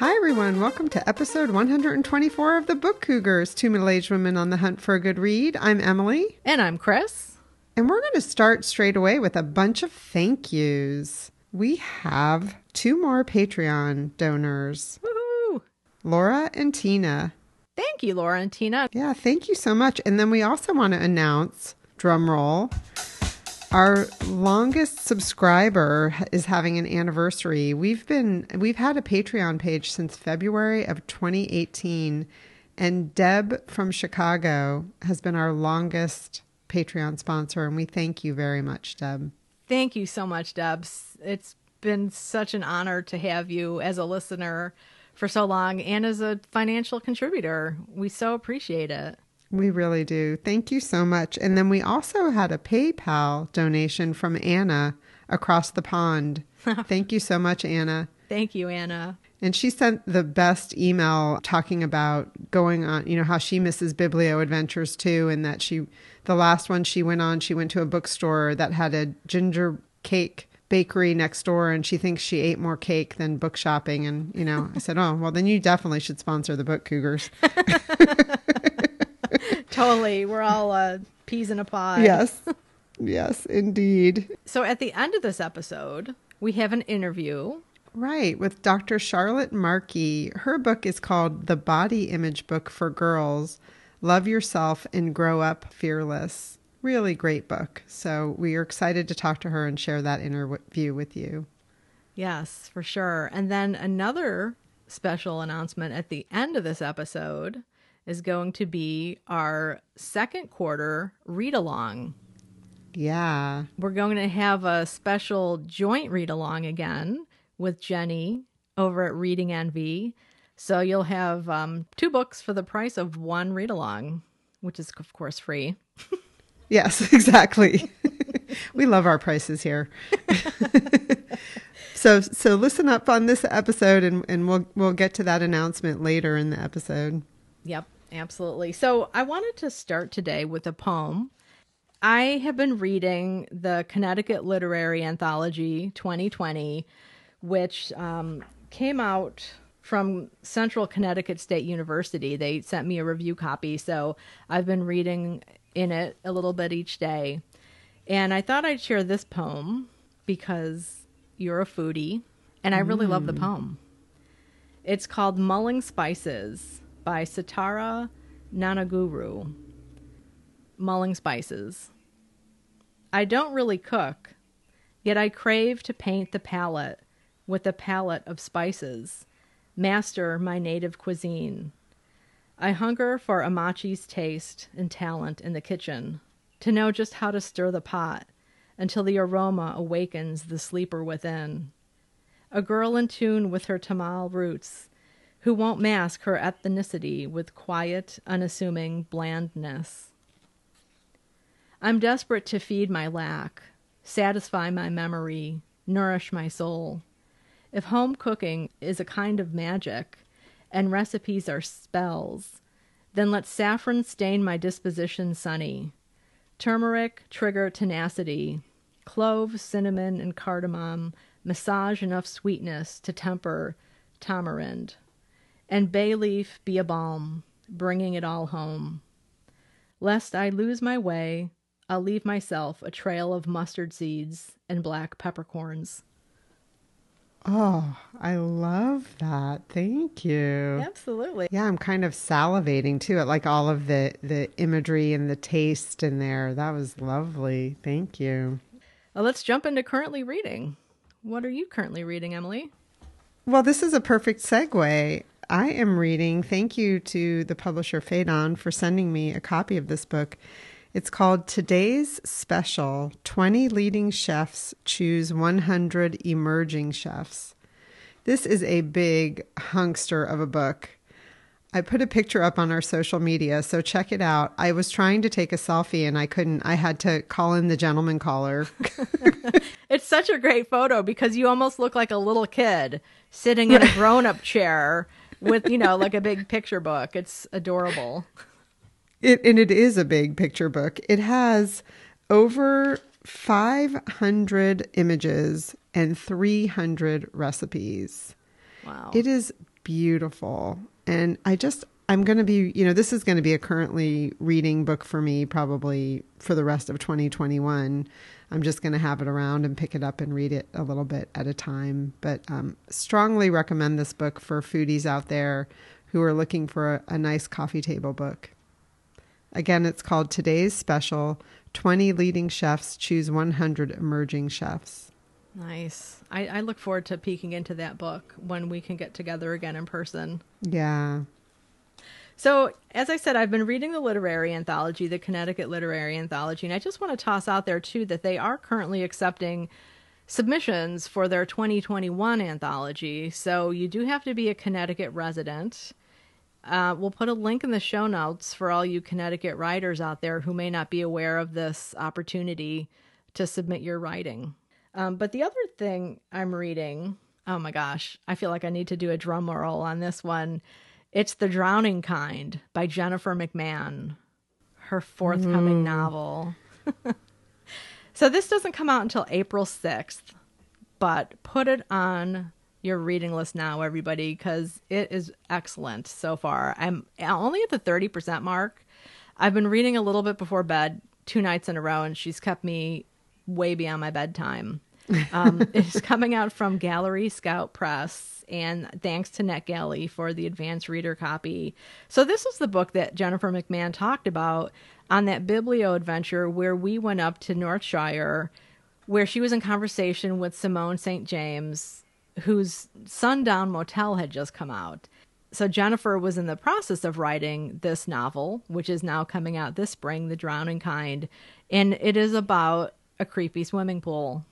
Hi, everyone. Welcome to episode 124 of the Book Cougars, two middle aged women on the hunt for a good read. I'm Emily. And I'm Chris. And we're going to start straight away with a bunch of thank yous. We have two more Patreon donors Woohoo! Laura and Tina. Thank you, Laura and Tina. Yeah, thank you so much. And then we also want to announce, drum roll, our longest subscriber is having an anniversary. We've been we've had a Patreon page since February of 2018 and Deb from Chicago has been our longest Patreon sponsor and we thank you very much, Deb. Thank you so much, Deb. It's been such an honor to have you as a listener for so long and as a financial contributor. We so appreciate it. We really do. Thank you so much. And then we also had a PayPal donation from Anna across the pond. Thank you so much, Anna. Thank you, Anna. And she sent the best email talking about going on, you know, how she misses Biblio Adventures too, and that she, the last one she went on, she went to a bookstore that had a ginger cake bakery next door and she thinks she ate more cake than book shopping. And, you know, I said, oh, well, then you definitely should sponsor the Book Cougars. totally. We're all uh, peas in a pod. Yes. Yes, indeed. So at the end of this episode, we have an interview. Right, with Dr. Charlotte Markey. Her book is called The Body Image Book for Girls Love Yourself and Grow Up Fearless. Really great book. So we are excited to talk to her and share that interview with you. Yes, for sure. And then another special announcement at the end of this episode is going to be our second quarter read along. Yeah. We're going to have a special joint read along again with Jenny over at Reading Envy. So you'll have um, two books for the price of one read along, which is, of course, free. yes, exactly. we love our prices here. so so listen up on this episode and, and we'll we'll get to that announcement later in the episode. Yep, absolutely. So I wanted to start today with a poem. I have been reading the Connecticut Literary Anthology 2020, which um, came out from Central Connecticut State University. They sent me a review copy, so I've been reading in it a little bit each day. And I thought I'd share this poem because you're a foodie, and I really mm. love the poem. It's called Mulling Spices by Sitara Nanaguru. Mulling Spices. I don't really cook, yet I crave to paint the palette with a palette of spices, master my native cuisine. I hunger for Amachi's taste and talent in the kitchen, to know just how to stir the pot until the aroma awakens the sleeper within. A girl in tune with her Tamil roots, who won't mask her ethnicity with quiet, unassuming blandness. I'm desperate to feed my lack, satisfy my memory, nourish my soul. If home cooking is a kind of magic, and recipes are spells, then let saffron stain my disposition sunny. Turmeric trigger tenacity, clove, cinnamon, and cardamom massage enough sweetness to temper tamarind, and bay leaf be a balm, bringing it all home. Lest I lose my way, I'll leave myself a trail of mustard seeds and black peppercorns. Oh, I love that. Thank you. Absolutely. Yeah, I'm kind of salivating too at like all of the the imagery and the taste in there. That was lovely. Thank you. Well, let's jump into currently reading. What are you currently reading, Emily? Well, this is a perfect segue. I am reading. Thank you to the publisher Phaidon for sending me a copy of this book. It's called Today's Special 20 Leading Chefs Choose 100 Emerging Chefs. This is a big hunkster of a book. I put a picture up on our social media, so check it out. I was trying to take a selfie and I couldn't. I had to call in the gentleman caller. it's such a great photo because you almost look like a little kid sitting in a grown up chair with, you know, like a big picture book. It's adorable. It and it is a big picture book. It has over 500 images and 300 recipes. Wow. It is beautiful. And I just, I'm going to be, you know, this is going to be a currently reading book for me probably for the rest of 2021. I'm just going to have it around and pick it up and read it a little bit at a time. But um, strongly recommend this book for foodies out there who are looking for a, a nice coffee table book. Again, it's called Today's Special 20 Leading Chefs Choose 100 Emerging Chefs. Nice. I, I look forward to peeking into that book when we can get together again in person. Yeah. So, as I said, I've been reading the literary anthology, the Connecticut Literary Anthology, and I just want to toss out there too that they are currently accepting submissions for their 2021 anthology. So, you do have to be a Connecticut resident. Uh, we'll put a link in the show notes for all you Connecticut writers out there who may not be aware of this opportunity to submit your writing. Um, but the other thing I'm reading, oh my gosh, I feel like I need to do a drum roll on this one it's The Drowning Kind by Jennifer McMahon, her forthcoming mm. novel. so this doesn't come out until April 6th, but put it on your reading list now, everybody, because it is excellent so far. I'm only at the 30% mark. I've been reading a little bit before bed two nights in a row, and she's kept me way beyond my bedtime. Um, it's coming out from Gallery Scout Press and thanks to NetGalley for the advanced reader copy. So this was the book that Jennifer McMahon talked about on that Biblio adventure where we went up to Northshire, where she was in conversation with Simone St. James, whose Sundown Motel had just come out. So Jennifer was in the process of writing this novel, which is now coming out this spring, The Drowning Kind, and it is about a creepy swimming pool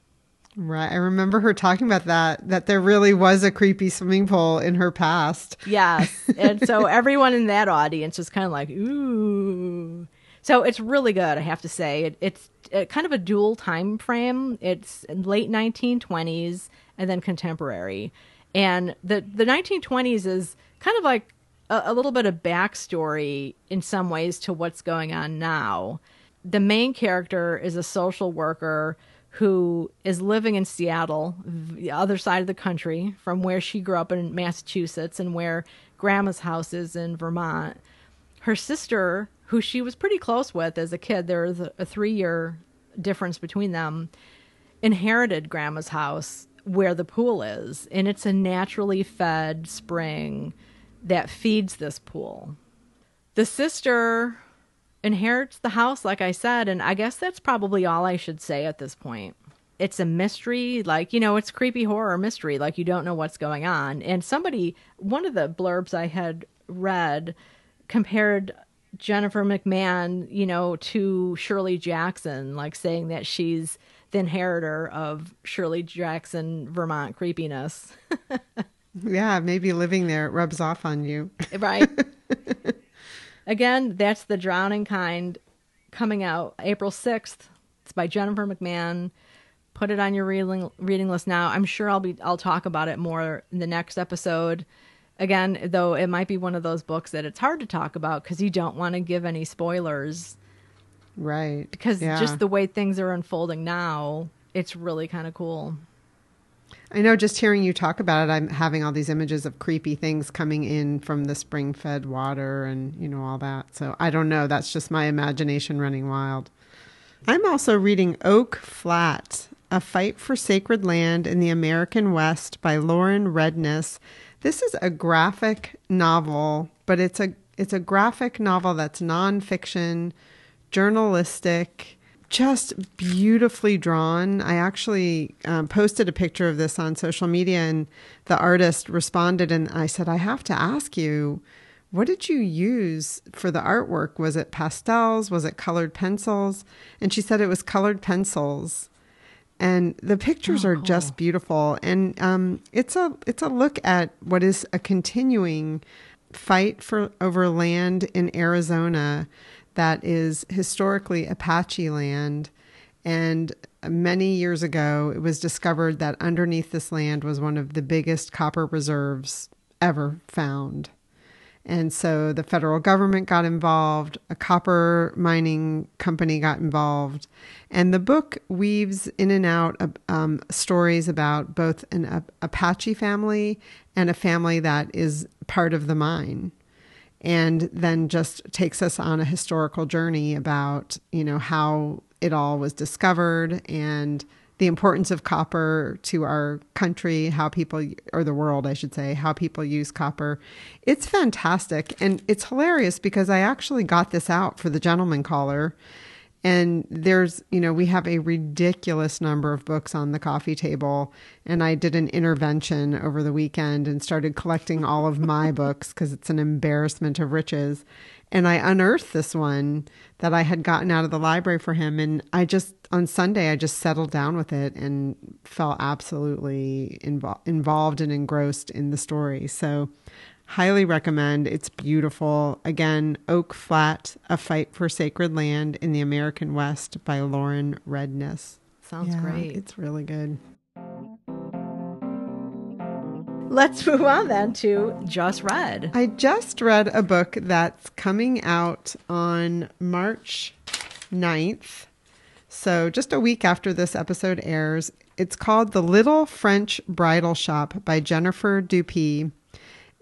Right. I remember her talking about that, that there really was a creepy swimming pool in her past. Yes. and so everyone in that audience was kind of like, ooh. So it's really good, I have to say. It, it's uh, kind of a dual time frame. It's late 1920s and then contemporary. And the, the 1920s is kind of like a, a little bit of backstory in some ways to what's going on now. The main character is a social worker who is living in Seattle, the other side of the country from where she grew up in Massachusetts and where grandma's house is in Vermont. Her sister, who she was pretty close with as a kid, there was a, a three year difference between them, inherited grandma's house where the pool is. And it's a naturally fed spring that feeds this pool. The sister inherits the house, like I said, and I guess that's probably all I should say at this point. It's a mystery, like, you know, it's creepy horror mystery, like you don't know what's going on. And somebody, one of the blurbs I had read compared Jennifer McMahon, you know, to Shirley Jackson, like saying that she's the inheritor of Shirley Jackson, Vermont creepiness. yeah, maybe living there rubs off on you. right. Again, that's The Drowning Kind coming out April 6th. It's by Jennifer McMahon. Put it on your reading reading list now. I'm sure I'll be I'll talk about it more in the next episode. Again, though it might be one of those books that it's hard to talk about because you don't want to give any spoilers. Right. Because yeah. just the way things are unfolding now, it's really kind of cool. I know just hearing you talk about it, I'm having all these images of creepy things coming in from the spring fed water and, you know, all that. So I don't know. That's just my imagination running wild. I'm also reading Oak Flat, A Fight for Sacred Land in the American West by Lauren Redniss. This is a graphic novel, but it's a it's a graphic novel that's nonfiction, journalistic, just beautifully drawn. I actually um, posted a picture of this on social media, and the artist responded, and I said, I have to ask you, what did you use for the artwork? Was it pastels? Was it colored pencils? And she said it was colored pencils. And the pictures oh, are cool. just beautiful, and um, it's a it's a look at what is a continuing fight for over land in Arizona that is historically Apache land. And many years ago, it was discovered that underneath this land was one of the biggest copper reserves ever found. And so the federal government got involved, a copper mining company got involved. And the book weaves in and out um, stories about both an Apache family and a family that is part of the mine. And then just takes us on a historical journey about, you know, how it all was discovered and the importance of copper to our country, how people, or the world, I should say, how people use copper. It's fantastic. And it's hilarious because I actually got this out for the gentleman caller. And there's, you know, we have a ridiculous number of books on the coffee table. And I did an intervention over the weekend and started collecting all of my books because it's an embarrassment of riches. And I unearthed this one that I had gotten out of the library for him. And I just, on Sunday, I just settled down with it and felt absolutely invo- involved and engrossed in the story. So, highly recommend. It's beautiful. Again, Oak Flat, A Fight for Sacred Land in the American West by Lauren Redniss. Sounds yeah, great. It's really good. Let's move on then to Just Read. I just read a book that's coming out on March 9th. So, just a week after this episode airs. It's called The Little French Bridal Shop by Jennifer Dupee.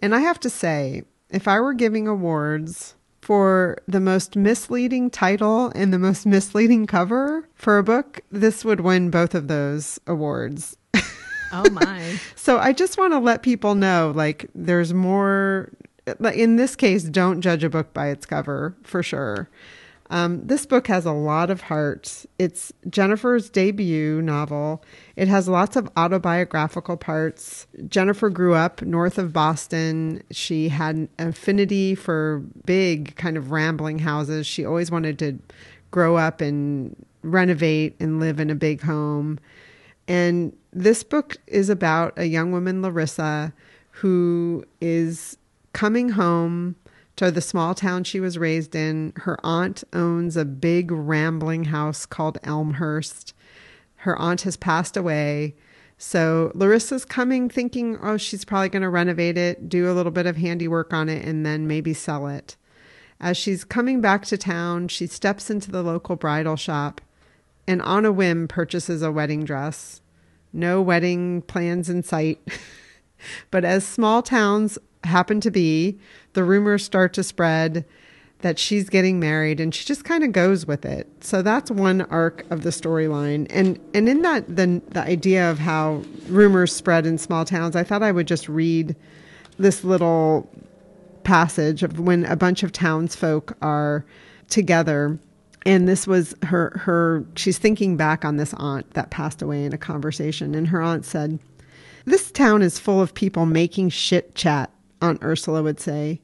And I have to say, if I were giving awards for the most misleading title and the most misleading cover for a book, this would win both of those awards. Oh my. so I just want to let people know like there's more in this case don't judge a book by its cover for sure. Um, this book has a lot of heart. It's Jennifer's debut novel. It has lots of autobiographical parts. Jennifer grew up north of Boston. She had an affinity for big, kind of rambling houses. She always wanted to grow up and renovate and live in a big home. And this book is about a young woman, Larissa, who is coming home to the small town she was raised in. Her aunt owns a big rambling house called Elmhurst. Her aunt has passed away. So Larissa's coming thinking, oh, she's probably going to renovate it, do a little bit of handiwork on it, and then maybe sell it. As she's coming back to town, she steps into the local bridal shop and on a whim purchases a wedding dress. No wedding plans in sight. but as small towns happen to be, the rumors start to spread that she's getting married and she just kind of goes with it. So that's one arc of the storyline. And and in that the the idea of how rumors spread in small towns, I thought I would just read this little passage of when a bunch of townsfolk are together and this was her her she's thinking back on this aunt that passed away in a conversation and her aunt said this town is full of people making shit chat aunt ursula would say.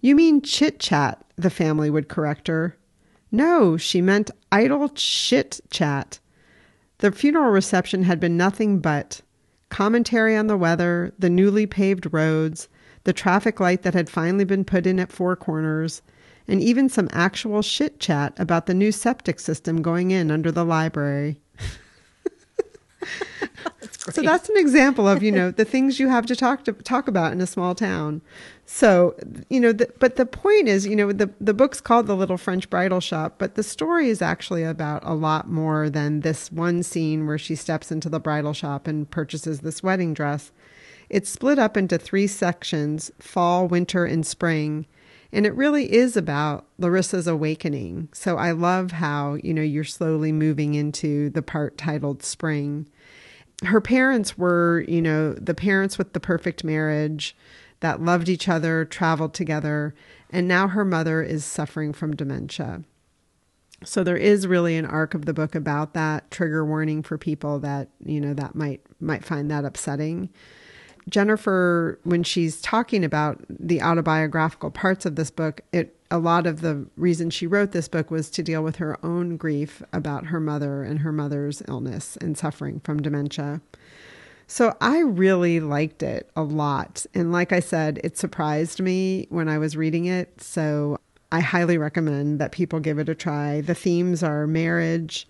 You mean chit chat the family would correct her. No she meant idle chit chat the funeral reception had been nothing but commentary on the weather the newly paved roads the traffic light that had finally been put in at four corners and even some actual chit chat about the new septic system going in under the library. so that's an example of you know the things you have to talk to talk about in a small town. So you know, the, but the point is, you know, the the book's called The Little French Bridal Shop, but the story is actually about a lot more than this one scene where she steps into the bridal shop and purchases this wedding dress. It's split up into three sections: fall, winter, and spring and it really is about Larissa's awakening. So I love how, you know, you're slowly moving into the part titled Spring. Her parents were, you know, the parents with the perfect marriage that loved each other, traveled together, and now her mother is suffering from dementia. So there is really an arc of the book about that trigger warning for people that, you know, that might might find that upsetting. Jennifer, when she's talking about the autobiographical parts of this book, it a lot of the reason she wrote this book was to deal with her own grief about her mother and her mother's illness and suffering from dementia. So I really liked it a lot. And like I said, it surprised me when I was reading it. So I highly recommend that people give it a try. The themes are marriage,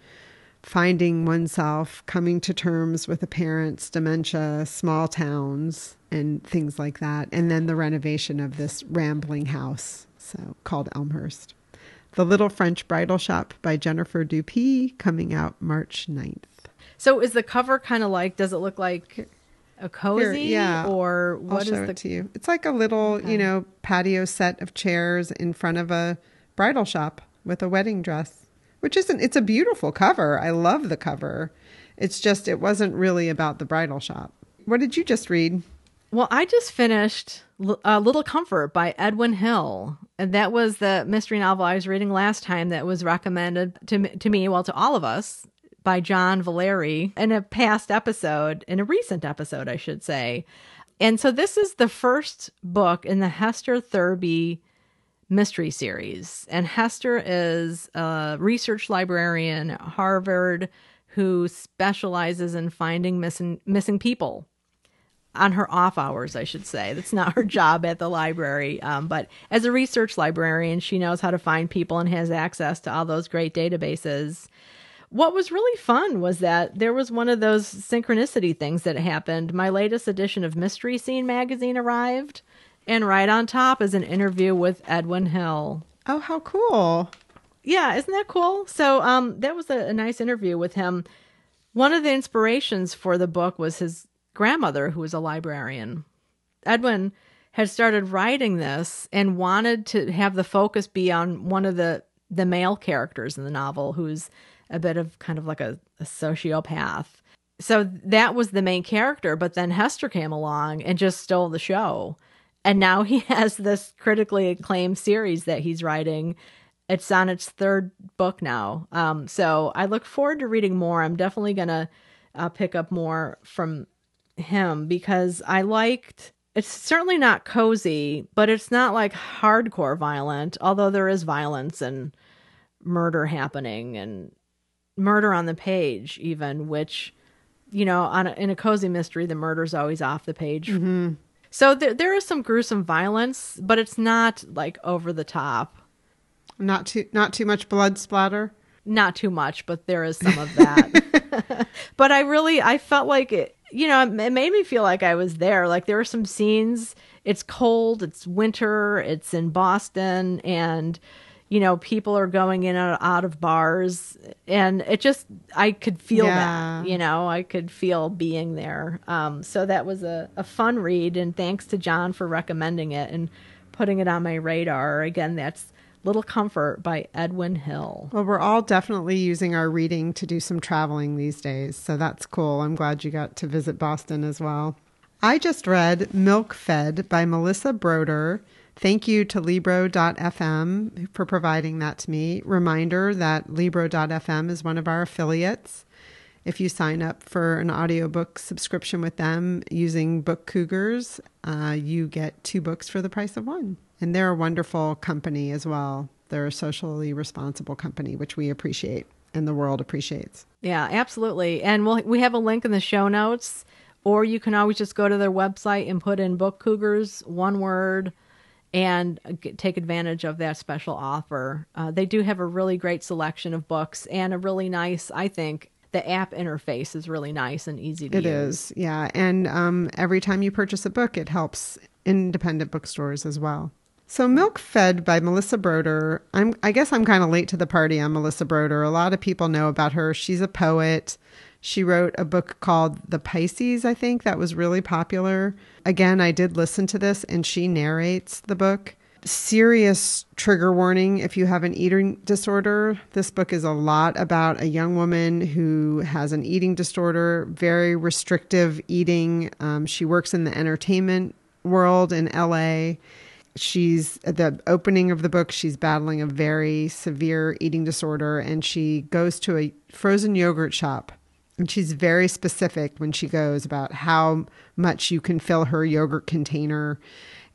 finding oneself, coming to terms with the parents, dementia, small towns, and things like that. And then the renovation of this rambling house, so called Elmhurst. The Little French Bridal Shop by Jennifer Dupee, coming out March 9th. So is the cover kind of like, does it look like a cozy? Here, yeah. Or I'll what is show the. it to you. It's like a little, you know, patio set of chairs in front of a bridal shop with a wedding dress, which isn't, it's a beautiful cover. I love the cover. It's just, it wasn't really about the bridal shop. What did you just read? Well, I just finished uh, Little Comfort by Edwin Hill. And that was the mystery novel I was reading last time that was recommended to, to me, well, to all of us, by John Valeri in a past episode, in a recent episode, I should say. And so this is the first book in the Hester Thursby mystery series. And Hester is a research librarian at Harvard who specializes in finding missing missing people on her off hours, I should say. That's not her job at the library. Um, but as a research librarian, she knows how to find people and has access to all those great databases. What was really fun was that there was one of those synchronicity things that happened. My latest edition of Mystery Scene magazine arrived, and right on top is an interview with Edwin Hill. Oh, how cool. Yeah, isn't that cool? So um, that was a, a nice interview with him. One of the inspirations for the book was his grandmother, who was a librarian. Edwin had started writing this and wanted to have the focus be on one of the the male characters in the novel, who's a bit of kind of like a, a sociopath. So that was the main character, but then Hester came along and just stole the show. And now he has this critically acclaimed series that he's writing. It's on its third book now. Um, so I look forward to reading more. I'm definitely going to uh, pick up more from him because I liked it's certainly not cozy, but it's not like hardcore violent, although there is violence and murder happening and murder on the page even which you know on a, in a cozy mystery the murder's always off the page so there, there is some gruesome violence but it's not like over the top. Not too not too much blood splatter. not too much but there is some of that. But i really i felt like it you know it made me feel like i was there. Like there were some scenes it's cold it's winter it's in boston and you know people are going in and out of bars and it just i could feel Yeah. that you know i could feel being there um, so that was a, a fun read and thanks to john for recommending it and putting it on my radar again that's little comfort by edwin hill Well, we're all definitely using our reading to do some traveling these days, so that's cool. I'm glad you got to visit Boston as well. I just read Milk Fed by Melissa Broder. Thank you to Libro.fm for providing that to me. Reminder that Libro.fm is one of our affiliates. If you sign up for an audiobook subscription with them using Book Cougars, uh, you get two books for the price of one. And they're a wonderful company as well. They're a socially responsible company, which we appreciate and the world appreciates. Yeah, absolutely. And we'll, we have a link in the show notes, or you can always just go to their website and put in Book Cougars, one word, and take advantage of that special offer. Uh, they do have a really great selection of books and a really nice, I think, the app interface is really nice and easy to It use. It is, yeah. And um, every time you purchase a book, it helps independent bookstores as well. So, Milk Fed by Melissa Broder. I'm, I guess I'm kind of late to the party on Melissa Broder. A lot of people know about her. She's a poet. She wrote a book called The Pisces, I think, that was really popular. Again, I did listen to this, and she narrates the book. Serious trigger warning if you have an eating disorder. This book is a lot about a young woman who has an eating disorder, very restrictive eating. Um, she works in the entertainment world in LA. She's at the opening of the book, she's battling a very severe eating disorder, and she goes to a frozen yogurt shop. And she's very specific when she goes about how much you can fill her yogurt container.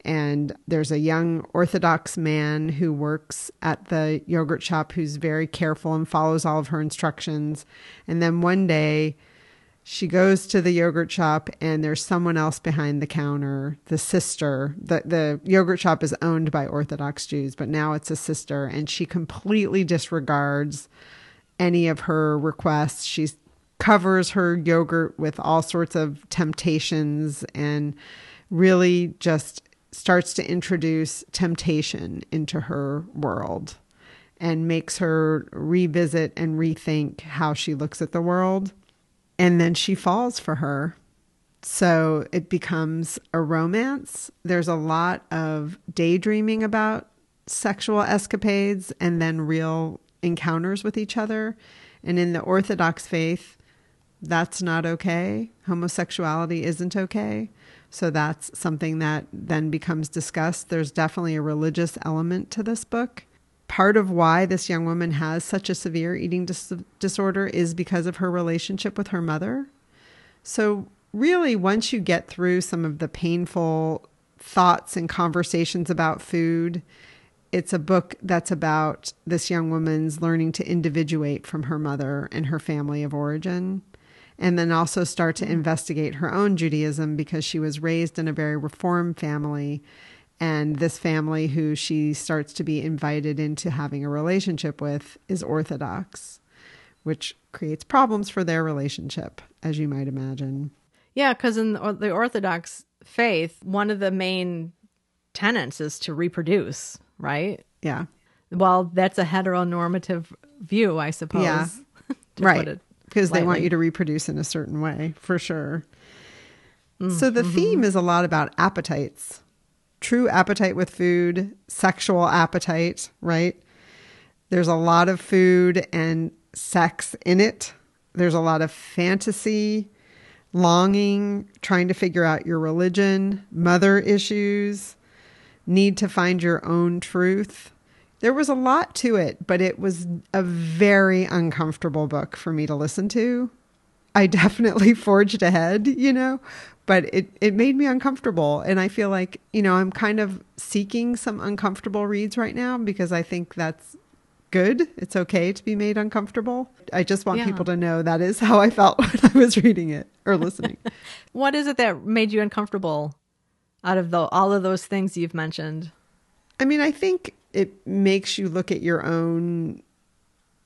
And there's a young Orthodox man who works at the yogurt shop who's very careful and follows all of her instructions. And then one day, she goes to the yogurt shop and there's someone else behind the counter the sister the, the yogurt shop is owned by orthodox jews but now it's a sister and she completely disregards any of her requests. She covers her yogurt with all sorts of temptations and really just starts to introduce temptation into her world and makes her revisit and rethink how she looks at the world. And then she falls for her. So it becomes a romance. There's a lot of daydreaming about sexual escapades and then real encounters with each other. And in the Orthodox faith, that's not okay. Homosexuality isn't okay. So that's something that then becomes discussed. There's definitely a religious element to this book. Part of why this young woman has such a severe eating dis- disorder is because of her relationship with her mother. So, really, once you get through some of the painful thoughts and conversations about food, it's a book that's about this young woman's learning to individuate from her mother and her family of origin and then also start to investigate her own Judaism because she was raised in a very reform family. And this family, who she starts to be invited into having a relationship with, is Orthodox, which creates problems for their relationship, as you might imagine. Yeah, because in the Orthodox faith, one of the main tenets is to reproduce, right? Yeah. Well, that's a heteronormative view, I suppose. Yeah. right because they want you to reproduce in a certain way for sure. Mm, so the mm-hmm. theme is a lot about appetites. True appetite with food, sexual appetite, right? There's a lot of food and sex in it. There's a lot of fantasy, longing, trying to figure out your religion, mother issues, need to find your own truth. There was a lot to it, but it was a very uncomfortable book for me to listen to. I definitely forged ahead, you know, but it, it made me uncomfortable. And I feel like, you know, I'm kind of seeking some uncomfortable reads right now because I think that's good. It's okay to be made uncomfortable. I just want yeah. people to know that is how I felt when I was reading it or listening. what is it that made you uncomfortable out of the, all of those things you've mentioned? I mean, I think it makes you look at your own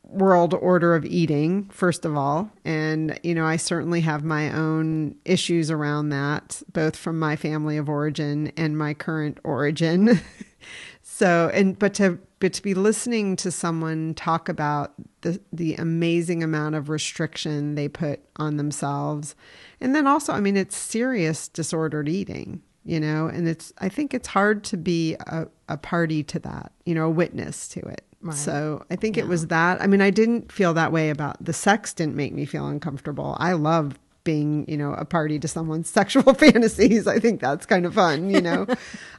world order of eating first of all. And you know i certainly have my own issues around that both from my family of origin and my current origin. So and but to but to be listening to someone talk about the the amazing amount of restriction they put on themselves. And then also i mean it's serious disordered eating you know and it's i think it's hard to be a, a party to that you know a witness to it. Right. so i think yeah. it was that. I mean i didn't feel that way about the sex didn't make me feel uncomfortable. I love being you know a party to someone's sexual fantasies. I think that's kind of fun you know?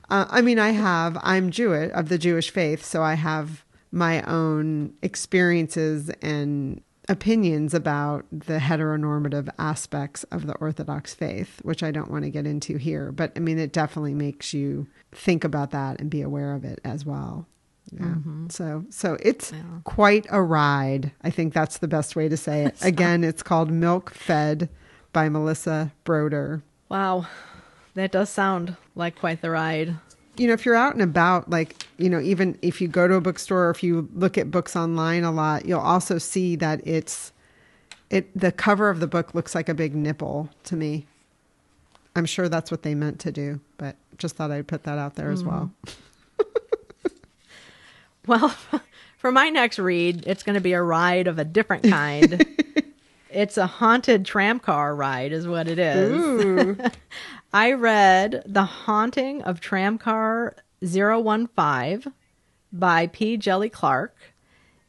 Uh, i mean i have i'm jewish of the jewish faith so i have my own experiences and opinions about the heteronormative aspects of the Orthodox faith, which I don't want to get into here. But I mean, it definitely makes you think about that and be aware of it as well. Yeah. Mm-hmm. So, so it's yeah. quite a ride. I think that's the best way to say it. Again, it's called Milk Fed by Melissa Broder. Wow. That does sound like quite the ride you know, if you're out and about, like, you know, even if you go to a bookstore or if you look at books online a lot, you'll also see that it's, it, the cover of the book looks like a big nipple to me. I'm sure that's what they meant to do, but just thought I'd put that out there mm. as well. Mm-hmm. well, for my next read, it's going to be a ride of a different kind. it's a haunted tram car ride, is what it is. I read The Haunting of Tramcar 015 by P. Djèlí Clark.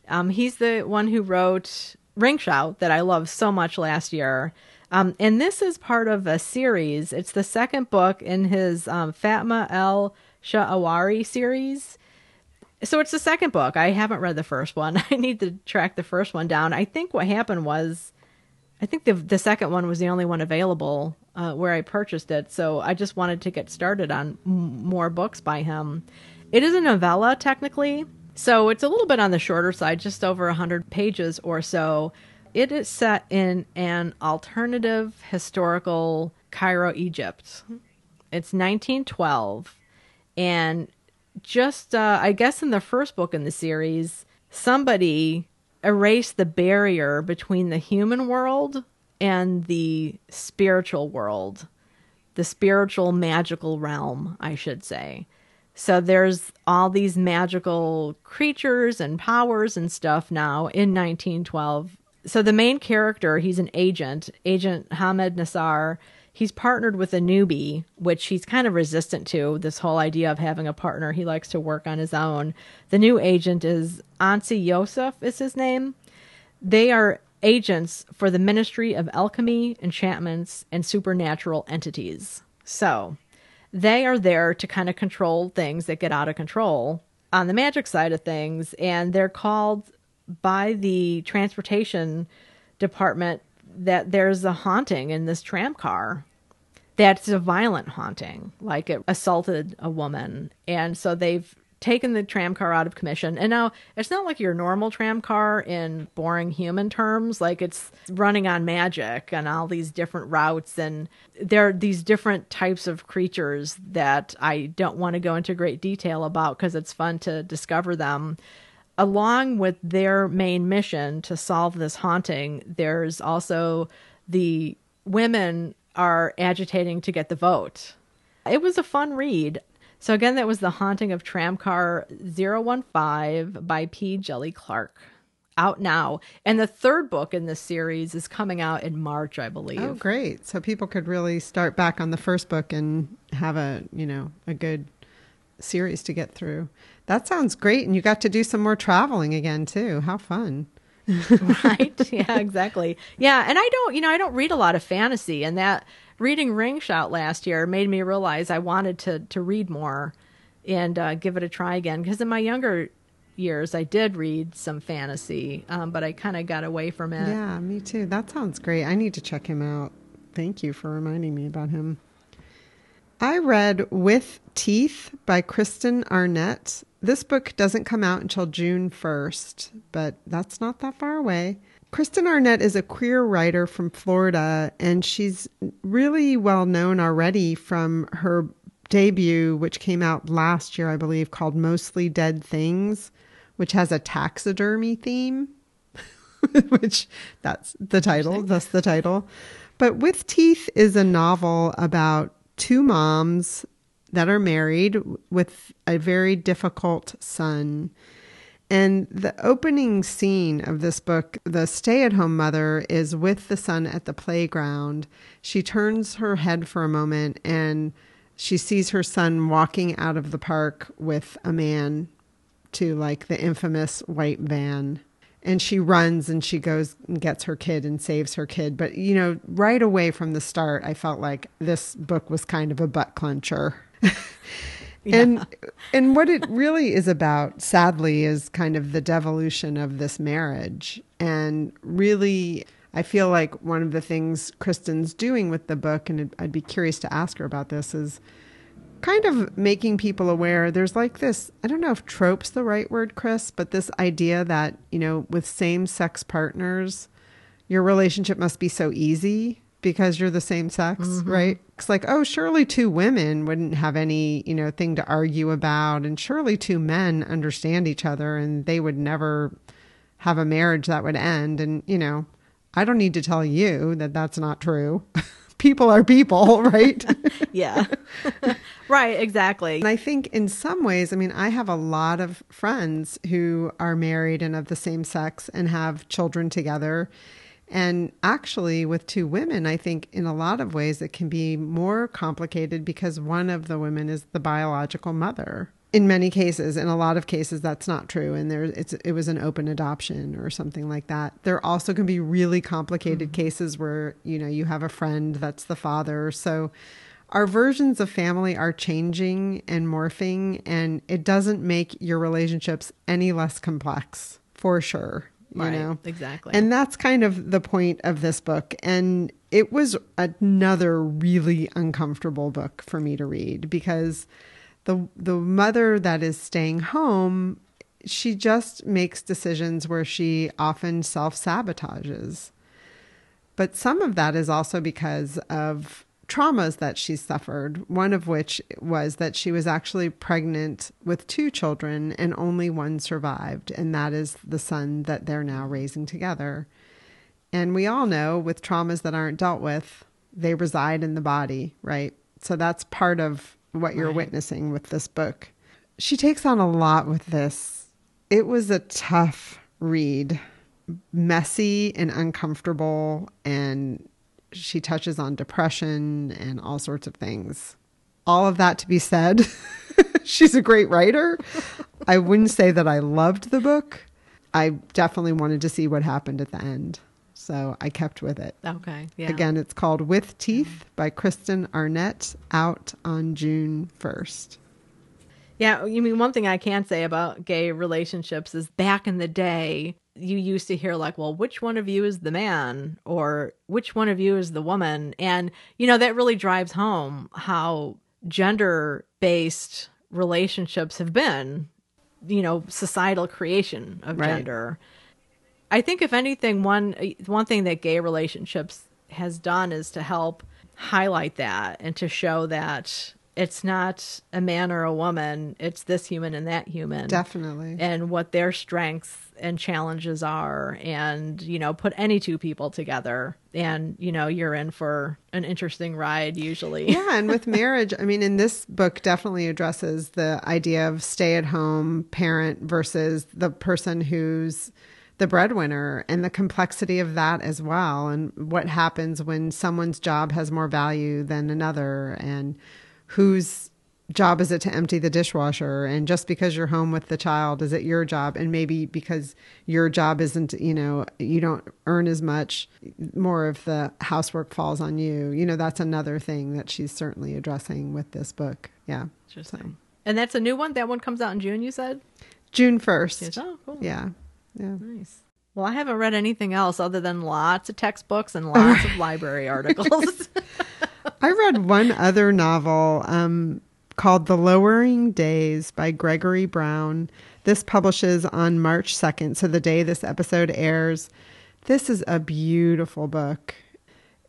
Um, he's the one who wrote Ring Shout that I loved so much last year. Um, and this is part of a series. It's the second book in his um, Fatma El Sha'arawi series. So it's the second book. I haven't read the first one. I need to track the first one down. I think what happened was, I think the the second one was the only one available uh, where I purchased it. So I just wanted to get started on m- more books by him. It is a novella, technically. So it's a little bit on the shorter side, just over 100 pages or so. It is set in an alternative historical Cairo, Egypt. It's 1912. And just, uh, I guess, in the first book in the series, somebody erased the barrier between the human world and the spiritual world, the spiritual magical realm, I should say. So there's all these magical creatures and powers and stuff now in 1912. So the main character, he's an agent, Agent Hamed Nasr. He's partnered with a newbie, which he's kind of resistant to this whole idea of having a partner. He likes to work on his own. The new agent is Onsi Youssef, is his name. They are agents for the Ministry of Alchemy, Enchantments, and Supernatural Entities. So they are there to kind of control things that get out of control on the magic side of things. And they're called by the transportation department that there's a haunting in this tram car that's a violent haunting, like it assaulted a woman. And so they've taken the tram car out of commission. And now it's not like your normal tram car in boring human terms, like it's running on magic and all these different routes. And there are these different types of creatures that I don't want to go into great detail about because it's fun to discover them. Along with their main mission to solve this haunting, there's also the women are agitating to get the vote. It was a fun read. So again, that was The Haunting of Tramcar 015 by P. Djèlí Clark. Out now. And the third book in this series is coming out in March, I believe. Oh, great. So people could really start back on the first book and have a, you know, a good series to get through. That sounds great. And you got to do some more traveling again, too. How fun. right? Yeah, exactly. Yeah. And I don't, you know, I don't read a lot of fantasy and that reading Ring Shout last year made me realize I wanted to to read more and uh, give it a try again because in my younger years I did read some fantasy, um, but I kind of got away from it. Yeah, me too. That sounds great. I need to check him out. Thank you for reminding me about him. I read With Teeth by Kristen Arnett. This book doesn't come out until June 1st, but that's not that far away. Kristen Arnett is a queer writer from Florida, and she's really well known already from her debut, which came out last year, I believe, called Mostly Dead Things, which has a taxidermy theme, which that's the title. That's the title. But With Teeth is a novel about two moms that are married with a very difficult son. And the opening scene of this book, the stay at home mother is with the son at the playground. She turns her head for a moment and she sees her son walking out of the park with a man to like the infamous white van. And she runs and she goes and gets her kid and saves her kid. But, you know, right away from the start, I felt like this book was kind of a butt clencher. Yeah. And and what it really is about, sadly, is kind of the devolution of this marriage. And really, I feel like one of the things Kristen's doing with the book, and I'd be curious to ask her about this, is kind of making people aware there's like this i don't know if trope's the right word chris but this idea that you know with same sex partners your relationship must be so easy because you're the same sex, mm-hmm. right? It's like, oh, surely two women wouldn't have any, you know, thing to argue about, and surely two men understand each other, and they would never have a marriage that would end. And you know, I don't need to tell you that that's not true. people are people, right? yeah. right, exactly. And I think in some ways, I mean, I have a lot of friends who are married and of the same sex and have children together. And actually, with two women, I think in a lot of ways it can be more complicated because one of the women is the biological mother. In many cases, in a lot of cases, that's not true, and there it's it was an open adoption or something like that. There also can be really complicated mm-hmm. cases where you know you have a friend that's the father. So our versions of family are changing and morphing, and it doesn't make your relationships any less complex for sure you right, know? exactly. And that's kind of the point of this book. And it was another really uncomfortable book for me to read because the the mother that is staying home she just makes decisions where she often self-sabotages. But some of that is also because of traumas that she suffered, one of which was that she was actually pregnant with two children and only one survived, and that is the son that they're now raising together. And we all know with traumas that aren't dealt with, they reside in the body, right? So that's part of what you're Right. witnessing with this book. She takes on a lot with this. It was a tough read, messy and uncomfortable, and she touches on depression and all sorts of things. All of that to be said, she's a great writer. I wouldn't say that I loved the book. I definitely wanted to see what happened at the end. So I kept with it. Okay. Yeah. Again, it's called With Teeth by Kristen Arnett, out on June 1st. Yeah, you mean one thing I can say about gay relationships is back in the day, you used to hear like, well, which one of you is the man or which one of you is the woman? And, you know, that really drives home how gender based relationships have been, you know, societal creation of Right. gender. I think if anything, one one thing that gay relationships has done is to help highlight that and to show that it's not a man or a woman, it's this human and that human. Definitely. And what their strengths and challenges are and, you know, put any two people together and, you know, you're in for an interesting ride usually. yeah, and with marriage, I mean, in this book, definitely addresses the idea of stay at home parent versus the person who's the breadwinner and the complexity of that as well. And what happens when someone's job has more value than another, and whose job is it to empty the dishwasher? And just because you're home with the child, is it your job? And maybe because your job isn't, you know, you don't earn as much, more of the housework falls on you. You know, that's another thing that she's certainly addressing with this book. Yeah. Interesting. And that's a new one? That one comes out in June, you said? June 1st. Yes. Oh, cool. Yeah. Yeah. Nice. Well, I haven't read anything else other than lots of textbooks and lots of library articles. I read one other novel um, called The Lowering Days by Gregory Brown. This publishes on March 2nd, so the day this episode airs. This is a beautiful book.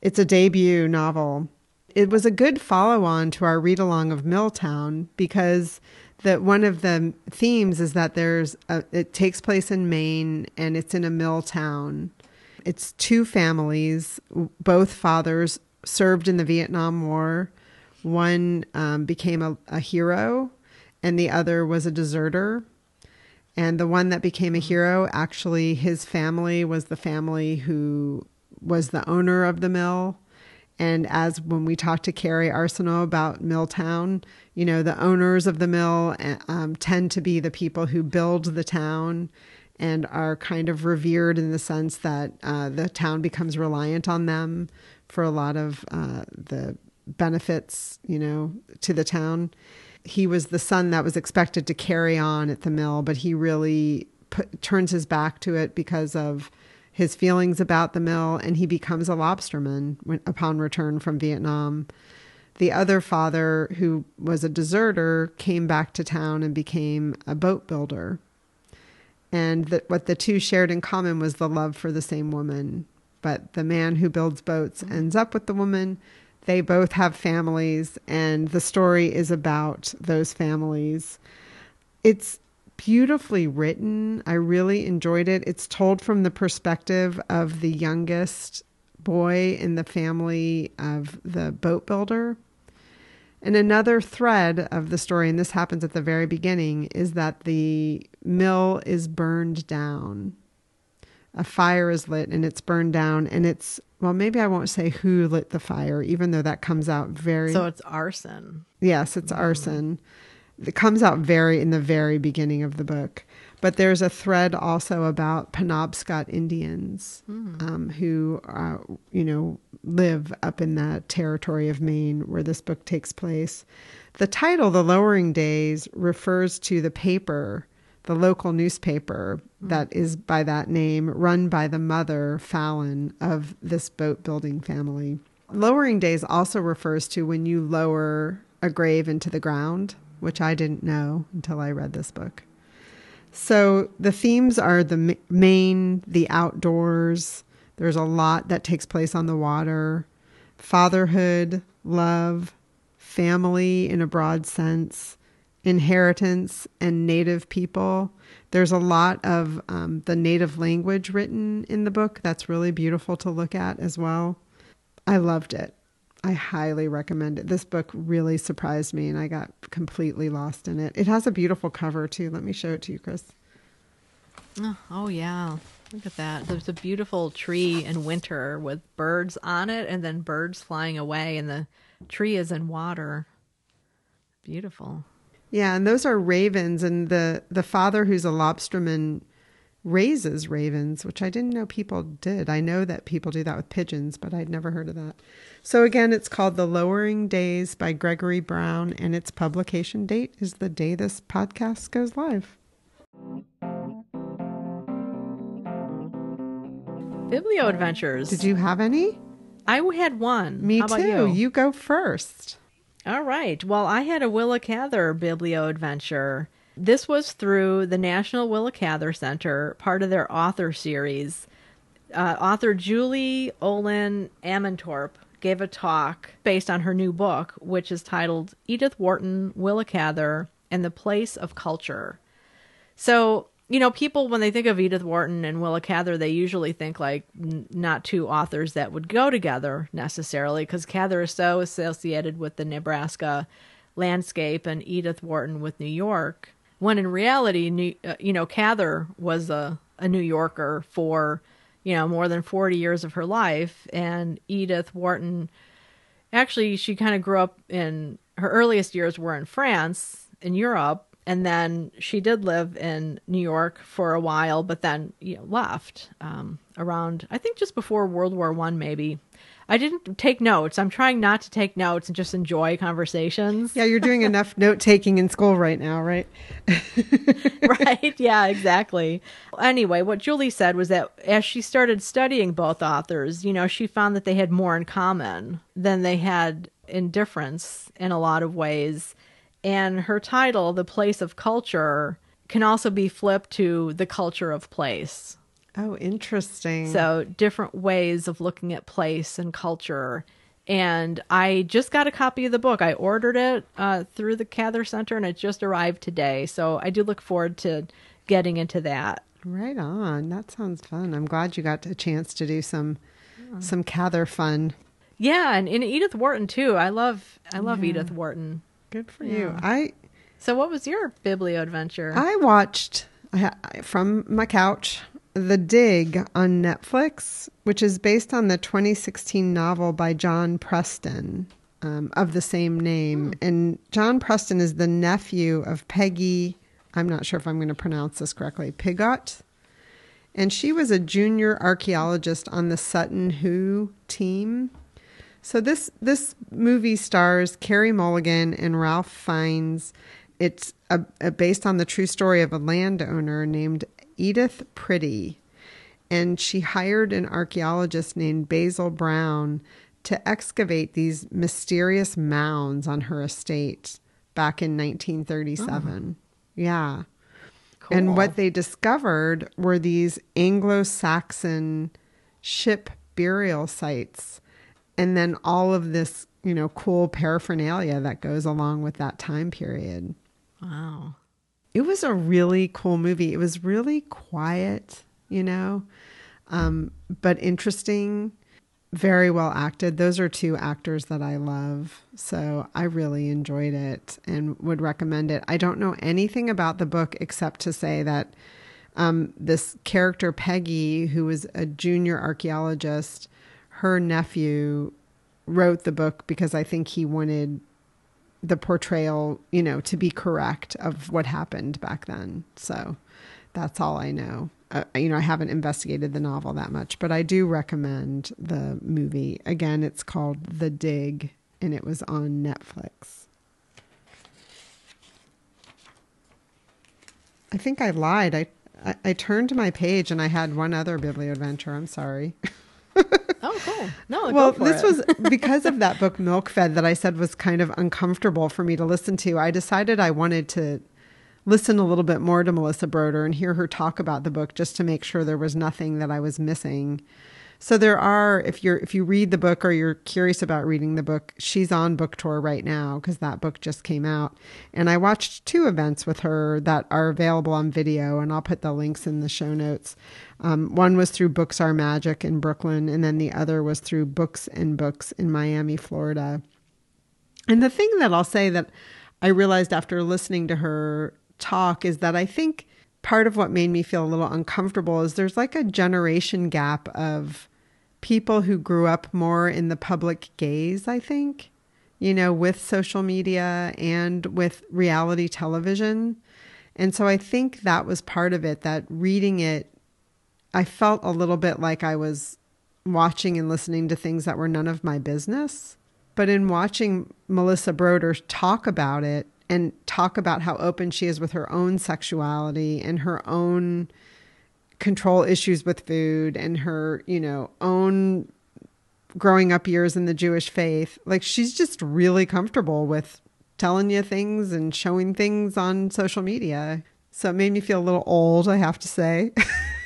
It's a debut novel. It was a good follow on to our read along of Milltown because that one of the themes is that there's a, it takes place in Maine and it's in a mill town. It's two families, both fathers served in the Vietnam War. One um, became a, a hero, and the other was a deserter. And the one that became a hero, actually, his family was the family who was the owner of the mill. And as when we talked to Kerri Arsenault about Milltown, you know, the owners of the mill um, tend to be the people who build the town and are kind of revered in the sense that uh, the town becomes reliant on them for a lot of uh, the benefits, you know, to the town. He was the son that was expected to carry on at the mill, but he really put, turns his back to it because of his feelings about the mill, and he becomes a lobsterman when, upon return from Vietnam. The other father, who was a deserter, came back to town and became a boat builder. And the, what the two shared in common was the love for the same woman. But the man who builds boats ends up with the woman. They both have families, and the story is about those families. It's beautifully written. I really enjoyed it. It's told from the perspective of the youngest boy in the family of the boat builder. And another thread of the story, and this happens at the very beginning, is that the mill is burned down. A fire is lit and it's burned down, and it's well, maybe I won't say who lit the fire, even though that comes out very. so it's arson. Yes, it's mm-hmm. arson. It comes out very in the very beginning of the book. But there's a thread also about Penobscot Indians um, who, uh, you know, live up in that territory of Maine where this book takes place. The title, The Lowering Days, refers to the paper, the local newspaper that is by that name, run by the mother, Fallon, of this boat building family. Lowering Days also refers to when you lower a grave into the ground, which I didn't know until I read this book. So the themes are the main, the outdoors. There's a lot that takes place on the water, fatherhood, love, family in a broad sense, inheritance, and native people. There's a lot of um, the native language written in the book that's really beautiful to look at as well. I loved it. I highly recommend it. This book really surprised me and I got completely lost in it. It has a beautiful cover too. Let me show it to you, Chris. Oh, oh yeah. Look at that. There's a beautiful tree in winter with birds on it and then birds flying away, and the tree is in water. Beautiful. Yeah, and those are ravens, and the the father who's a lobsterman raises ravens, which I didn't know people did. I know that people do that with pigeons, but I'd never heard of that. So again, it's called The Lowering Days by Gregory Brown, and its publication date is the day this podcast goes live. Biblio Adventures. Did you have any? I had one. Me How too. you? you go first. All right. Well, I had a Willa Cather Biblio adventure. This was through the National Willa Cather Center, part of their author series. Uh, author Julie Olin Amantorp gave a talk based on her new book, which is titled Edith Wharton, Willa Cather, and the Place of Culture. So, you know, people, when they think of Edith Wharton and Willa Cather, they usually think like n- not two authors that would go together necessarily, because Cather is so associated with the Nebraska landscape and Edith Wharton with New York. When in reality, uh, you know, Cather was a, a New Yorker for, you know, more than 40 years of her life. And Edith Wharton, actually, she kind of grew up in her earliest years were in France, in Europe, and then she did live in New York for a while, but then you know, left um, around I think just before World War One, maybe. I didn't take notes. I'm trying not to take notes and just enjoy conversations. Yeah, you're doing enough note taking in school right now, right? right? Yeah, exactly. Anyway, what Julie said was that as she started studying both authors, you know, she found that they had more in common than they had in difference in a lot of ways. And her title, The Place of Culture, can also be flipped to The Culture of Place. Oh, interesting. So, different ways of looking at place and culture. And I just got a copy of the book. I ordered it uh, through the Cather Center and it just arrived today. So, I do look forward to getting into that. Right on. That sounds fun. I'm glad you got a chance to do some some Cather fun. Yeah, and in Edith Wharton too. I love I love Yeah. Edith Wharton. Good for you. I So, what was your biblio adventure? I watched I from my couch The Dig on Netflix, which is based on the 2016 novel by John Preston um, of the same name. And John Preston is the nephew of Peggy, I'm not sure if I'm going to pronounce this correctly, Piggott. And she was a junior archaeologist on the Sutton Hoo team. So this this movie stars Carey Mulligan and Ralph Fiennes. It's a, a, based on the true story of a landowner named Edith Pretty, and she hired an archaeologist named Basil Brown to excavate these mysterious mounds on her estate back in 1937. Yeah. And what they discovered were these Anglo Saxon ship burial sites. And then all of this, you know, cool paraphernalia that goes along with that time period. Wow. It was a really cool movie. It was really quiet, you know, um, but interesting, very well acted. Those are two actors that I love. So I really enjoyed it and would recommend it. I don't know anything about the book except to say that um, this character, Peggy, who was a junior archaeologist, her nephew wrote the book because I think he wanted the portrayal, you know, to be correct of what happened back then. So that's all I know. Uh, you know, I haven't investigated the novel that much, but I do recommend the movie. Again, it's called The Dig and it was on Netflix. I think I lied. I, I, I turned my page and I had one other biblio adventure. I'm sorry. Oh, cool. No, well, this was because of that book Milk Fed that I said was kind of uncomfortable for me to listen to. I decided I wanted to listen a little bit more to Melissa Broder and hear her talk about the book just to make sure there was nothing that I was missing. So there are if you're if you read the book or you're curious about reading the book, she's on book tour right now because that book just came out. And I watched two events with her that are available on video, and I'll put the links in the show notes. Um, one was through Books Are Magic in Brooklyn, and then the other was through Books and Books in Miami, Florida. And the thing that I'll say that I realized after listening to her talk is that I think part of what made me feel a little uncomfortable is there's like a generation gap of people who grew up more in the public gaze, I think, you know, with social media and with reality television. And so I think that was part of it that reading it, I felt a little bit like I was watching and listening to things that were none of my business. But in watching Melissa Broder talk about it, and talk about how open she is with her own sexuality and her own control issues with food and her, you know, own growing up years in the Jewish faith. Like she's just really comfortable with telling you things and showing things on social media. So it made me feel a little old, I have to say.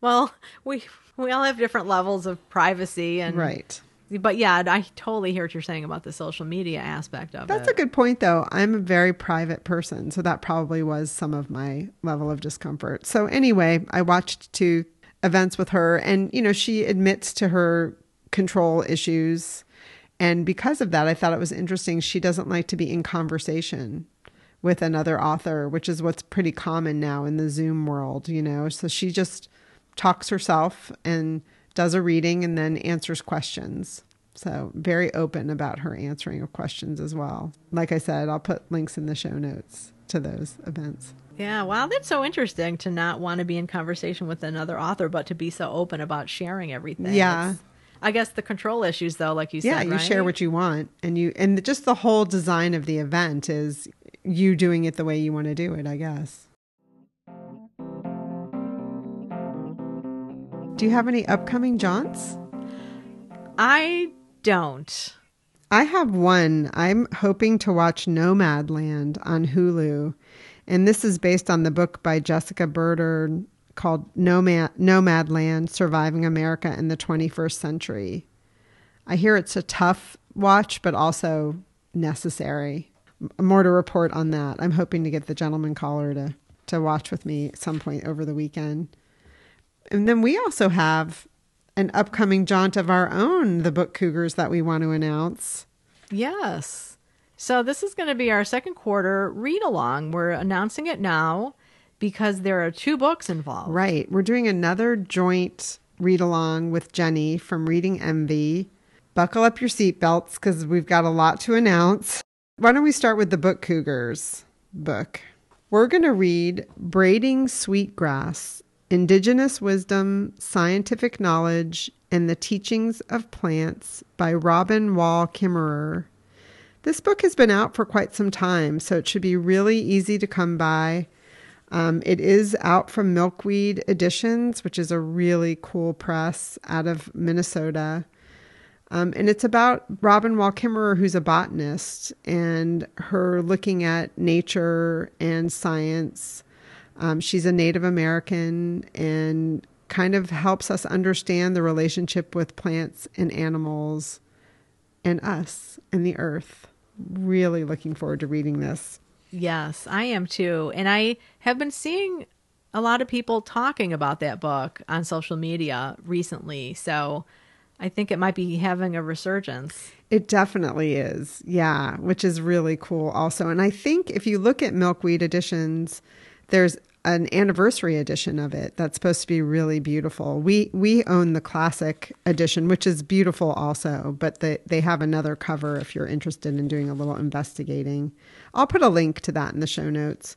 well, we we all have different levels of privacy and Right but yeah, I totally hear what you're saying about the social media aspect of That's it. That's a good point, though. I'm a very private person, so that probably was some of my level of discomfort. So anyway, I watched two events with her, and you know, she admits to her control issues, and because of that, I thought it was interesting. She doesn't like to be in conversation with another author, which is what's pretty common now in the Zoom world, you know. So she just talks herself and does a reading and then answers questions. So, very open about her answering of questions as well. Like I said, I'll put links in the show notes to those events. Yeah, wow, that's so interesting to not want to be in conversation with another author, but to be so open about sharing everything. Yeah. It's, I guess the control issues, though, like you yeah, said, you right? share what you want, and you and just the whole design of the event is you doing it the way you want to do it. I guess. Do you have any upcoming jaunts? I don't. I have one. I'm hoping to watch Nomadland on Hulu. And this is based on the book by Jessica Bruder called Nomad Nomadland Surviving America in the 21st Century. I hear it's a tough watch, but also necessary. More to report on that. I'm hoping to get the gentleman caller to, to watch with me at some point over the weekend. And then we also have an upcoming jaunt of our own, the Book Cougars, that we want to announce. Yes. So this is going to be our second quarter read along. We're announcing it now because there are two books involved. Right. We're doing another joint read along with Jenny from Reading Envy. Buckle up your seatbelts because we've got a lot to announce. Why don't we start with the Book Cougars book? We're going to read Braiding Sweetgrass Indigenous Wisdom, Scientific Knowledge, and the Teachings of Plants by Robin Wall Kimmerer. This book has been out for quite some time, so it should be really easy to come by. Um, it is out from Milkweed Editions, which is a really cool press out of Minnesota. Um, and it's about Robin Wall Kimmerer, who's a botanist, and her looking at nature and science um, she's a Native American and kind of helps us understand the relationship with plants and animals and us and the earth. Really looking forward to reading this. Yes, I am too. And I have been seeing a lot of people talking about that book on social media recently. So I think it might be having a resurgence. It definitely is. Yeah, which is really cool also. And I think if you look at Milkweed editions, there's an anniversary edition of it that's supposed to be really beautiful. We we own the classic edition, which is beautiful also, but they they have another cover if you're interested in doing a little investigating. I'll put a link to that in the show notes.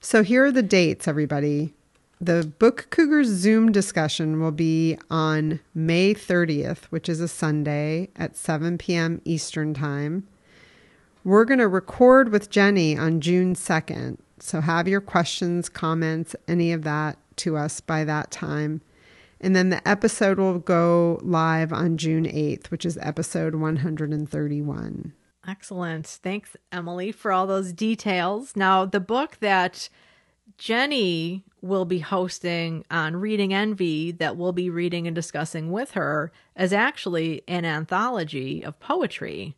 So here are the dates, everybody. The Book Cougars Zoom discussion will be on May 30th, which is a Sunday at 7 p.m. Eastern Time. We're going to record with Jenny on June 2nd so have your questions, comments, any of that to us by that time. And then the episode will go live on June 8th, which is episode 131. Excellent. Thanks, Emily, for all those details. Now, the book that Jenny will be hosting on Reading Envy that we'll be reading and discussing with her is actually an anthology of poetry,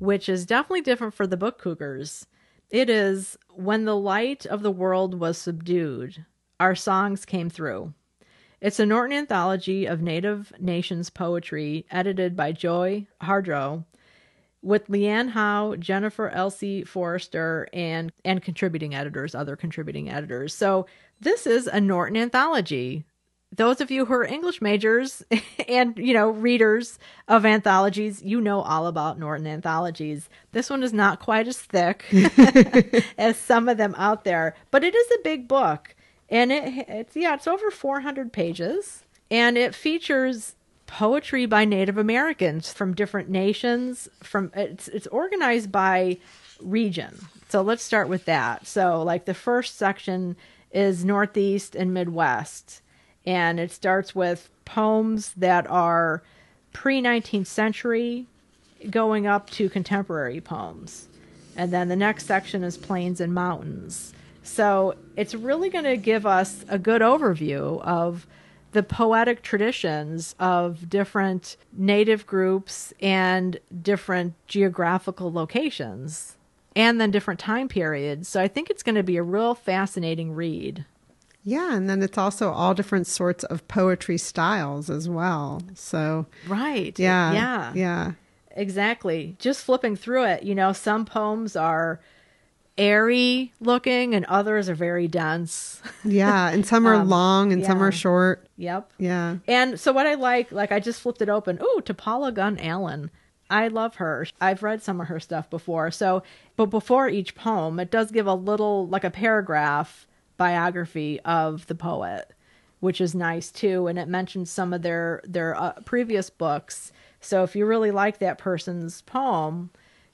which is definitely different for the book cougars. It is When the Light of the World Was Subdued, Our Songs Came Through. It's a Norton anthology of Native Nations poetry edited by Joy Harjo with LeAnne Howe, Jennifer Elise Foerster, and and contributing editors, other contributing editors. So this is a Norton anthology. Those of you who are English majors and you know readers of anthologies, you know all about Norton anthologies. This one is not quite as thick as some of them out there, but it is a big book, and it it's yeah it's over 400 pages, and it features poetry by Native Americans from different nations. From it's it's organized by region. So let's start with that. So like the first section is Northeast and Midwest, and it starts with poems that are pre 19th century, going up to contemporary poems, and then the next section is Plains and Mountains. So it's really going to give us a good overview of the poetic traditions of different native groups and different geographical locations and then different time periods. So I think it's going to be a real fascinating read. Yeah, and then it's also all different sorts of poetry styles as well. So Right. Yeah. Yeah. Yeah. Exactly. Just flipping through it, you know, some poems are airy looking and others are very dense. Yeah, and some are Um, long and some are short. yep. Yeah. And so what I like, like I just flipped it open. Ooh, to Paula Gunn Allen. I love her. I've read some of her stuff before. So, but before each poem, it does give a little, like a paragraph biography of the poet, which is nice too. And it mentions some of their their uh, previous books. So if you really like that person's poem,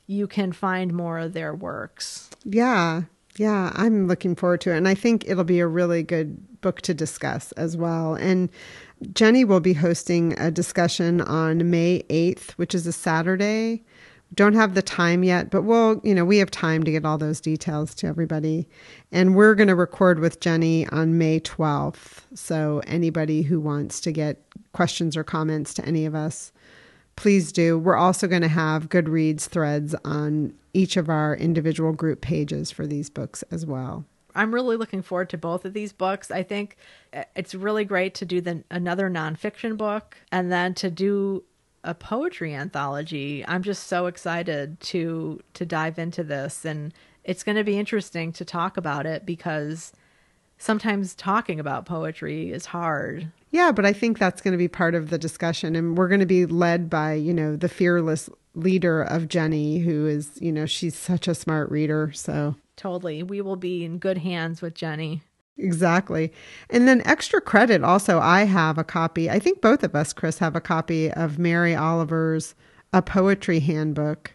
you can find more of their works. Yeah. Yeah, I'm looking forward to it. And I think it'll be a really good book to discuss as well. And Jenny will be hosting a discussion on May 8th, which is a Saturday. Don't have the time yet, but we'll, you know, we have time to get all those details to everybody. And we're going to record with Jenny on May 12th. So anybody who wants to get questions or comments to any of us, please do. We're also going to have Goodreads threads on each of our individual group pages for these books as well. I'm really looking forward to both of these books. I think uh, it's really great to do the another nonfiction book and then to do a poetry anthology. I'm just so excited to to dive into this and it's going to be interesting to talk about it because sometimes talking about poetry is hard. Yeah, but I think that's going to be part of the discussion. And we're going to be led by, you know, the fearless leader of Jenny, who is, you know, she's such a smart reader. So, Totally. We will be in good hands with Jenny. Exactly. And then extra credit also, I have a copy. I think both of us, Chris, have a copy of Mary Oliver's A Poetry Handbook,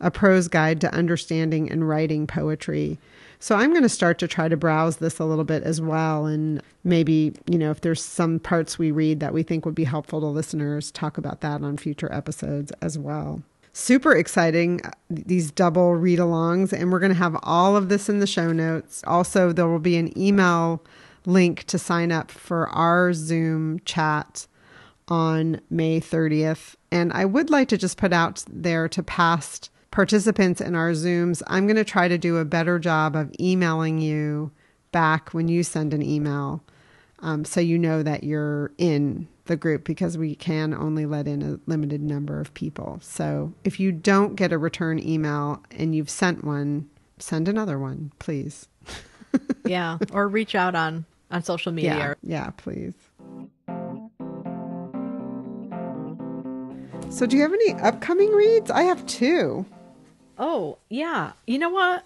a prose guide to understanding and writing poetry. So I'm going to start to try to browse this a little bit as well. And maybe, you know, if there's some parts we read that we think would be helpful to listeners, talk about that on future episodes as well. Super exciting, uh, these double read alongs. And we're going to have all of this in the show notes. Also, there will be an email link to sign up for our Zoom chat on May 30th. And I would like to just put out there to past participants in our Zooms, I'm going to try to do a better job of emailing you back when you send an email um, so you know that you're in the group because we can only let in a limited number of people. So if you don't get a return email and you've sent one, send another one, please. Yeah, or reach out on on social media. Yeah, yeah, please. So, do you have any upcoming reads? I have two. Oh, yeah. You know what?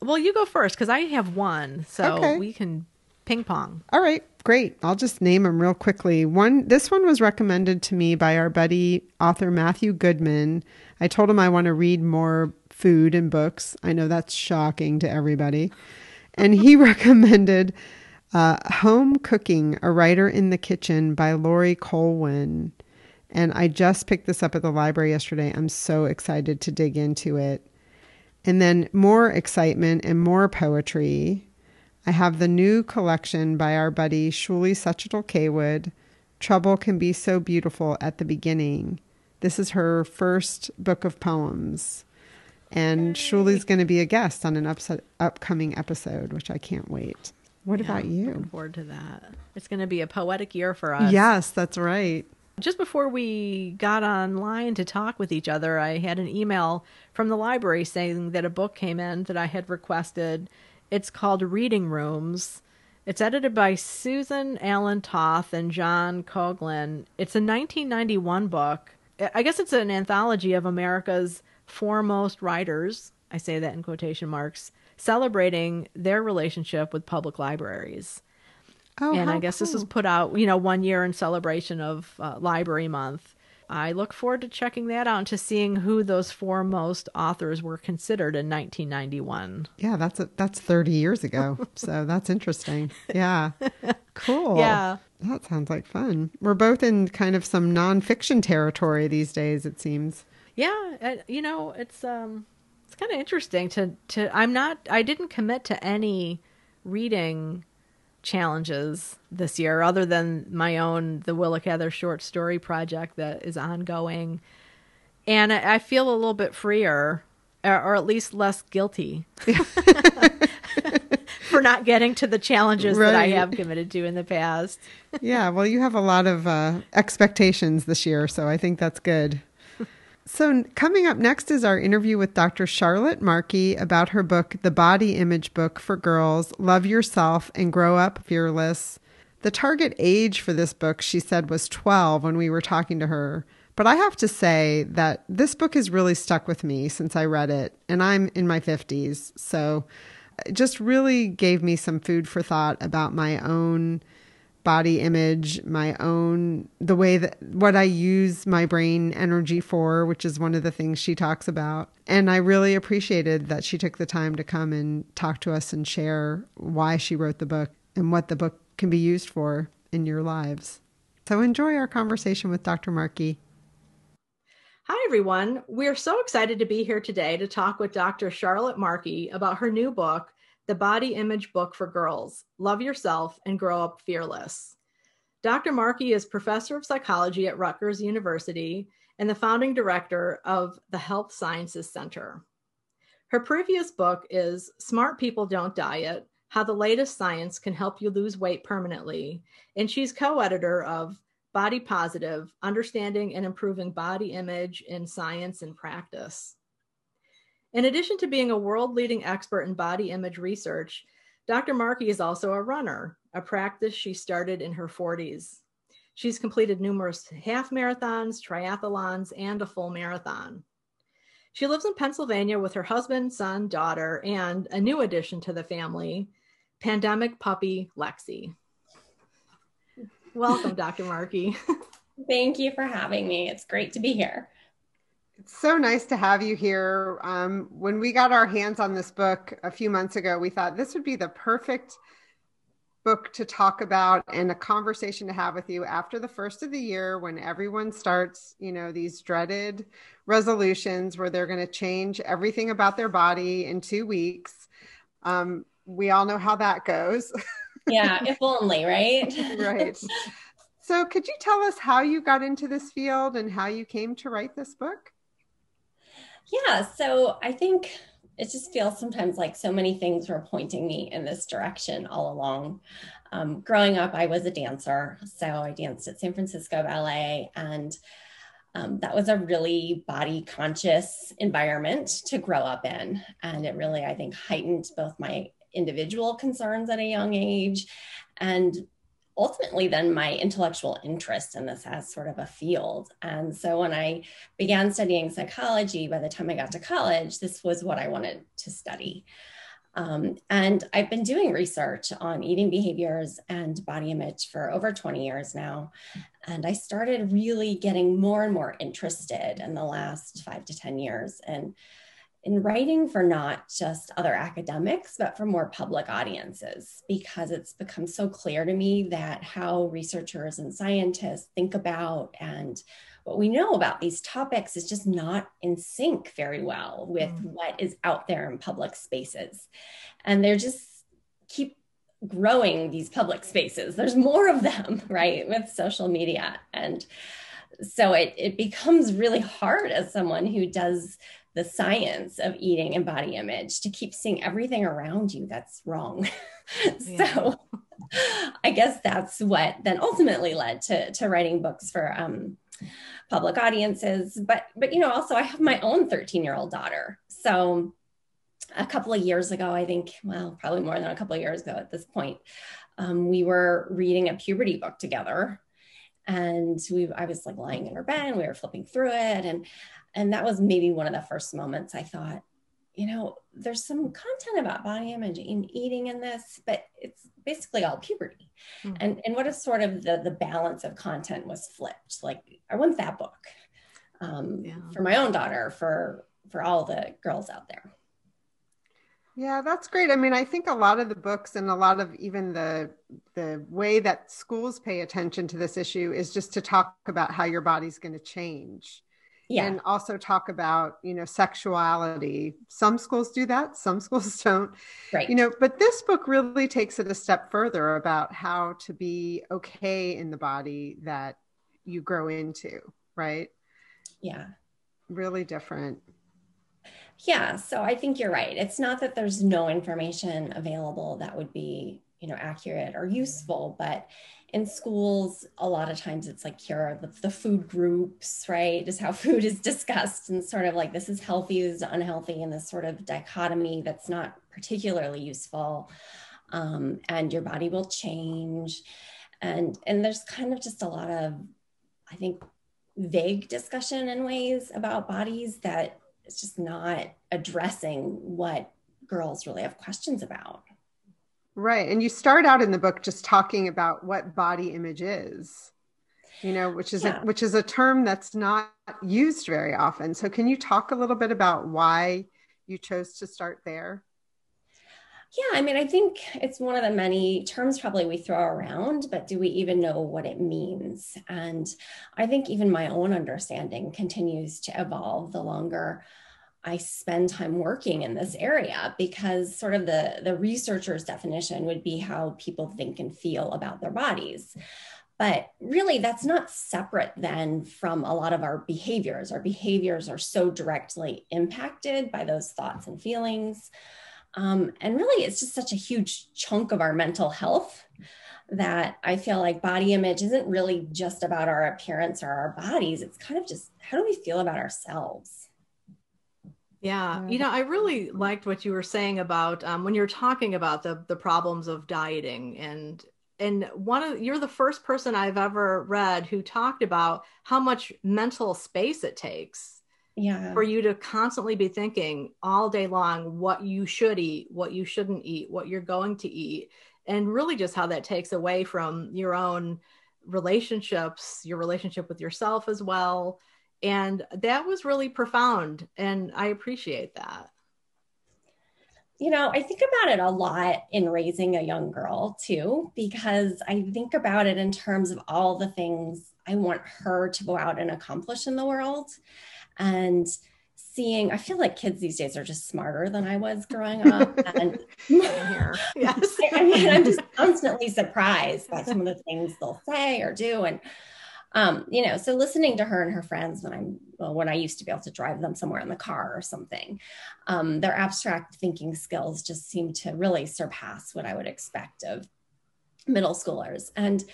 Well, you go first because I have one, so Okay. we can ping pong. All right, great. I'll just name them real quickly. One, this one was recommended to me by our buddy author Matthew Goodman. I told him I want to read more food and books. I know that's shocking to everybody, and he recommended uh, "Home Cooking: A Writer in the Kitchen" by Laurie Colwin. And I just picked this up at the library yesterday. I'm so excited to dig into it. And then more excitement and more poetry I have the new collection by our buddy Shuly Xóchitl Cawood. Trouble Can Be So Beautiful at the Beginning. This is her first book of poems. And Shuly's going to be a guest on an upset, upcoming episode, which I can't wait. What Yeah, about you? Looking forward to that. It's going to be a poetic year for us. Yes, that's right. Just before we got online to talk with each other, I had an email from the library saying that a book came in that I had requested. It's called Reading Rooms. It's edited by Susan Allen Toth and John Coughlan. It's a 1991 book. I guess it's an anthology of America's foremost writers. I say that in quotation marks, celebrating their relationship with public libraries Oh, and I guess this was put out, you know, one year in celebration of uh, Library Month. I look forward to checking that out and to seeing who those foremost authors were considered in 1991. Yeah, that's a, that's 30 years ago. so that's interesting. Yeah. Cool. Yeah. That sounds like fun. We're both in kind of some nonfiction territory these days, it seems. Yeah, uh, you know, it's um, it's kind of interesting to to. I'm not. I didn't commit to any reading challenges this year, other than my own the Willa Cather short story project that is ongoing, and I, I feel a little bit freer, or, or at least less guilty. For not getting to the challenges that I have committed to in the past. yeah, well, you have a lot of uh, expectations this year, so I think that's good. So, coming up next is our interview with Dr. Charlotte Markey about her book, The Body Image Book for Girls Love Yourself and Grow Up Fearless. The target age for this book, she said, was 12 when we were talking to her. But I have to say that this book has really stuck with me since I read it, and I'm in my 50s. So, uh, it just really gave me some food for thought about my own body image, my own, the way that what I use my brain energy for, which is one of the things she talks about. And I really appreciated that she took the time to come and talk to us and share why she wrote the book and what the book can be used for in your lives. So enjoy our conversation with Dr. Markey. Hi, everyone. We're so excited to be here today to talk with Dr. Charlotte Markey about her new book, The Body Image Book for Girls Love Yourself and Grow Up Fearless. Dr. Markey is professor of psychology at Rutgers University and the founding director of the Health Sciences Center. Her previous book is Smart People Don't Diet How the Latest Science Can Help You Lose Weight Permanently. And she's co editor of Body Positive Understanding and Improving Body Image in Science and Practice. In addition to being a world leading expert in body image research, Dr. Markey is also a runner, a practice she started in her 40s. She's completed numerous half marathons, triathlons, and a full marathon. She lives in Pennsylvania with her husband, son, daughter, and a new addition to the family, pandemic puppy Lexi. Welcome, Dr. Markey. Thank you for having me. It's great to be here. It's so nice to have you here. Um, when we got our hands on this book a few months ago, we thought this would be the perfect book to talk about and a conversation to have with you after the first of the year when everyone starts, you know, these dreaded resolutions where they're going to change everything about their body in two weeks. Um, we all know how that goes. Yeah, if only, right? right. So, could you tell us how you got into this field and how you came to write this book? Yeah, so I think it just feels sometimes like so many things were pointing me in this direction all along. Um, growing up, I was a dancer. So I danced at San Francisco Ballet, and um, that was a really body conscious environment to grow up in. And it really, I think, heightened both my individual concerns at a young age and ultimately then my intellectual interest in this as sort of a field. And so when I began studying psychology, by the time I got to college, this was what I wanted to study. Um, and I've been doing research on eating behaviors and body image for over 20 years now. And I started really getting more and more interested in the last five to 10 years. And in writing for not just other academics, but for more public audiences, because it's become so clear to me that how researchers and scientists think about and what we know about these topics is just not in sync very well with mm. what is out there in public spaces. And they're just keep growing these public spaces. There's more of them, right, with social media. And so it, it becomes really hard as someone who does the science of eating and body image to keep seeing everything around you that's wrong. so I guess that's what then ultimately led to, to writing books for um, public audiences. But but you know, also I have my own 13 year old daughter. So a couple of years ago, I think, well, probably more than a couple of years ago at this point, um, we were reading a puberty book together. And we, I was like lying in her bed and we were flipping through it. And, and that was maybe one of the first moments I thought, you know, there's some content about body image and eating in this, but it's basically all puberty. Mm-hmm. And, and what if sort of the, the balance of content was flipped? Like I want that book um, yeah. for my own daughter, for, for all the girls out there. Yeah, that's great. I mean, I think a lot of the books and a lot of even the the way that schools pay attention to this issue is just to talk about how your body's going to change. Yeah. And also talk about, you know, sexuality. Some schools do that, some schools don't. Right. You know, but this book really takes it a step further about how to be okay in the body that you grow into, right? Yeah. Really different. Yeah, so I think you're right. It's not that there's no information available that would be, you know, accurate or useful, but in schools, a lot of times it's like here are the, the food groups, right? is how food is discussed and sort of like this is healthy, this is unhealthy, and this sort of dichotomy that's not particularly useful. Um, and your body will change. And and there's kind of just a lot of, I think, vague discussion in ways about bodies that it's just not addressing what girls really have questions about. Right. And you start out in the book just talking about what body image is, you know, which is yeah. a, which is a term that's not used very often. So can you talk a little bit about why you chose to start there? Yeah, I mean, I think it's one of the many terms probably we throw around, but do we even know what it means? And I think even my own understanding continues to evolve the longer I spend time working in this area because sort of the, the researcher's definition would be how people think and feel about their bodies. But really, that's not separate then from a lot of our behaviors. Our behaviors are so directly impacted by those thoughts and feelings. Um, and really, it's just such a huge chunk of our mental health that I feel like body image isn't really just about our appearance or our bodies. It's kind of just how do we feel about ourselves? Yeah, you know, I really liked what you were saying about um, when you're talking about the the problems of dieting and and one of you're the first person I've ever read who talked about how much mental space it takes yeah. for you to constantly be thinking all day long what you should eat what you shouldn't eat what you're going to eat and really just how that takes away from your own relationships your relationship with yourself as well and that was really profound and i appreciate that. You know i think about it a lot in raising a young girl too because i think about it in terms of all the things i want her to go out and accomplish in the world. And seeing i feel like kids these days are just smarter than i was growing up and yes i mean i'm just constantly surprised by some of the things they'll say or do and um, you know so listening to her and her friends when i'm well, when i used to be able to drive them somewhere in the car or something um, their abstract thinking skills just seem to really surpass what i would expect of middle schoolers and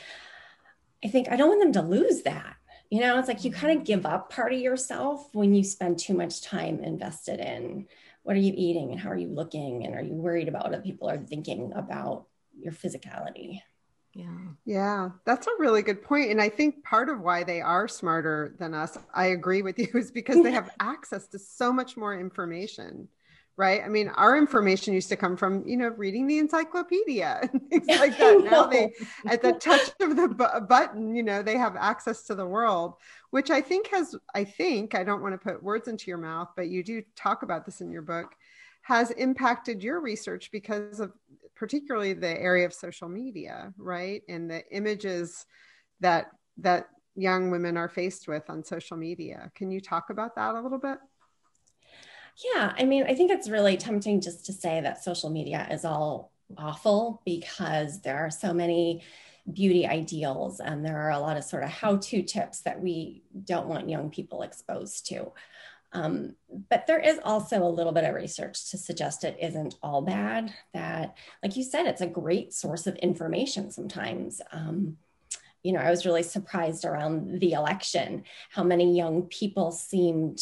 i think i don't want them to lose that you know, it's like you kind of give up part of yourself when you spend too much time invested in what are you eating and how are you looking and are you worried about what people are thinking about your physicality. Yeah. Yeah, that's a really good point. And I think part of why they are smarter than us, I agree with you, is because they have access to so much more information right? I mean, our information used to come from, you know, reading the encyclopedia and things like that. Now they, at the touch of the bu- button, you know, they have access to the world, which I think has, I think, I don't want to put words into your mouth, but you do talk about this in your book, has impacted your research because of particularly the area of social media, right? And the images that, that young women are faced with on social media. Can you talk about that a little bit? Yeah, I mean, I think it's really tempting just to say that social media is all awful because there are so many beauty ideals and there are a lot of sort of how to tips that we don't want young people exposed to. Um, but there is also a little bit of research to suggest it isn't all bad. That, like you said, it's a great source of information sometimes. Um, you know, I was really surprised around the election how many young people seemed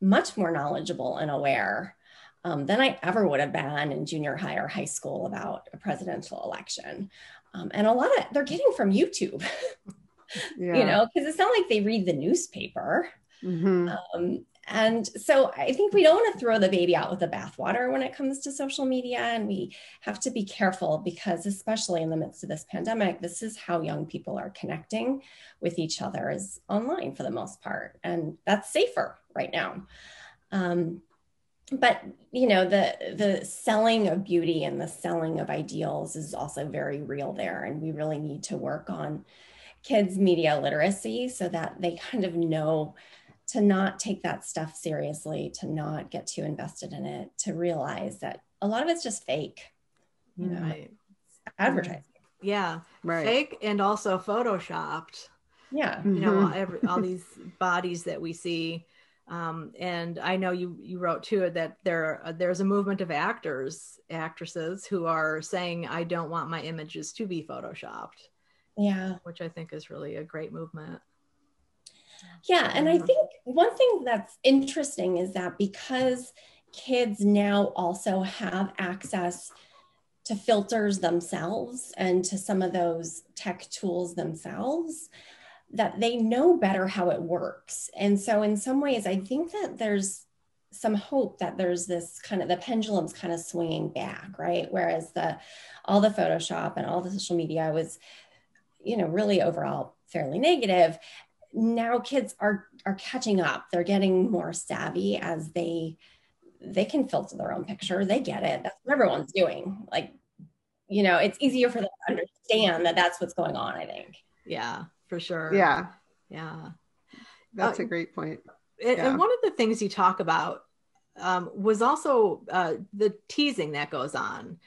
much more knowledgeable and aware um, than I ever would have been in junior high or high school about a presidential election. Um, and a lot of they're getting from YouTube, yeah. you know, because it's not like they read the newspaper. Mm-hmm. Um, and so I think we don't want to throw the baby out with the bathwater when it comes to social media. And we have to be careful because, especially in the midst of this pandemic, this is how young people are connecting with each other is online for the most part. And that's safer right now. Um, but you know the the selling of beauty and the selling of ideals is also very real there and we really need to work on kids media literacy so that they kind of know to not take that stuff seriously, to not get too invested in it, to realize that a lot of it's just fake, you know, right. advertising. Yeah, right. Fake and also photoshopped. Yeah, you know, mm-hmm. every, all these bodies that we see. Um, and I know you you wrote too that there uh, there's a movement of actors actresses who are saying I don't want my images to be photoshopped. Yeah, which I think is really a great movement. Yeah. And I think one thing that's interesting is that because kids now also have access to filters themselves and to some of those tech tools themselves, that they know better how it works. And so, in some ways, I think that there's some hope that there's this kind of the pendulum's kind of swinging back, right? Whereas the all the Photoshop and all the social media was, you know, really overall fairly negative now kids are are catching up. They're getting more savvy as they they can filter their own picture. They get it. That's what everyone's doing. Like you know it's easier for them to understand that that's what's going on i think. Yeah for sure. Yeah. Yeah. That's uh, a great point. and, yeah. and, one of the things you talk about um, was also uh, the teasing that goes on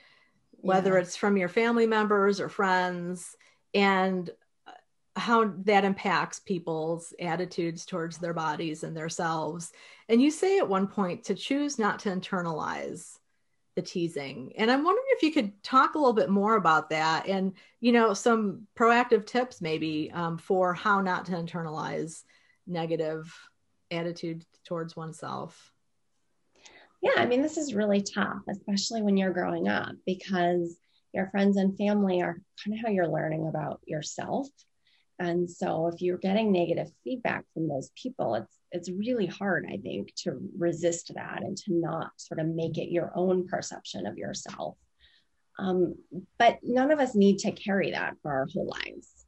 whether yeah. it's from your family members or friends. And how that impacts people's attitudes towards their bodies and themselves. And you say at one point to choose not to internalize the teasing. And I'm wondering if you could talk a little bit more about that and, you know, some proactive tips maybe um, for how not to internalize negative attitude towards oneself. Yeah, I mean, this is really tough, especially when you're growing up because your friends and family are kind of how you're learning about yourself and so if you're getting negative feedback from those people it's it's really hard i think to resist that and to not sort of make it your own perception of yourself. Um, but none of us need to carry that for our whole lives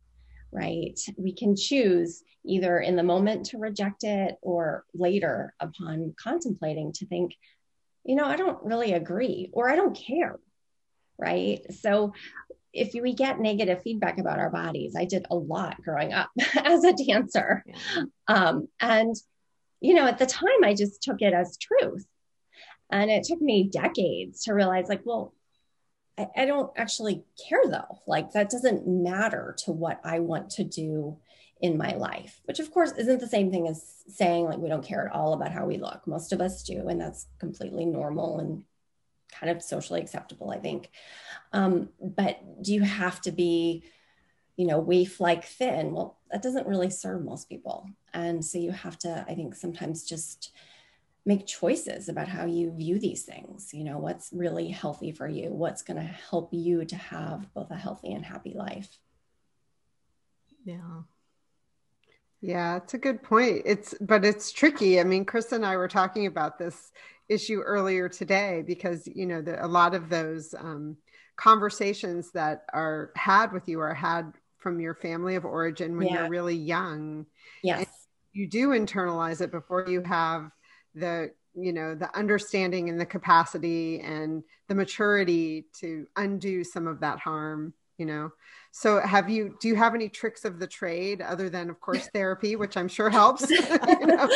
right? We can choose either in the moment to reject it or later upon contemplating to think you know i don't really agree or i don't care right? So if we get negative feedback about our bodies, I did a lot growing up as a dancer. Yeah. Um, and, you know, at the time, I just took it as truth. And it took me decades to realize, like, well, I, I don't actually care though. Like, that doesn't matter to what I want to do in my life, which of course isn't the same thing as saying like we don't care at all about how we look. Most of us do, and that's completely normal and kind of socially acceptable, I think. Um, but do you have to be, you know, waif like thin? Well, that doesn't really serve most people. And so you have to, I think, sometimes just make choices about how you view these things. You know, what's really healthy for you? What's going to help you to have both a healthy and happy life? Yeah. Yeah, it's a good point. It's but it's tricky. I mean, Chris and I were talking about this issue earlier today because you know the, a lot of those um, conversations that are had with you are had from your family of origin when yeah. you're really young. Yes, and you do internalize it before you have the you know the understanding and the capacity and the maturity to undo some of that harm you know? So have you do you have any tricks of the trade other than of course therapy which i'm sure helps you know,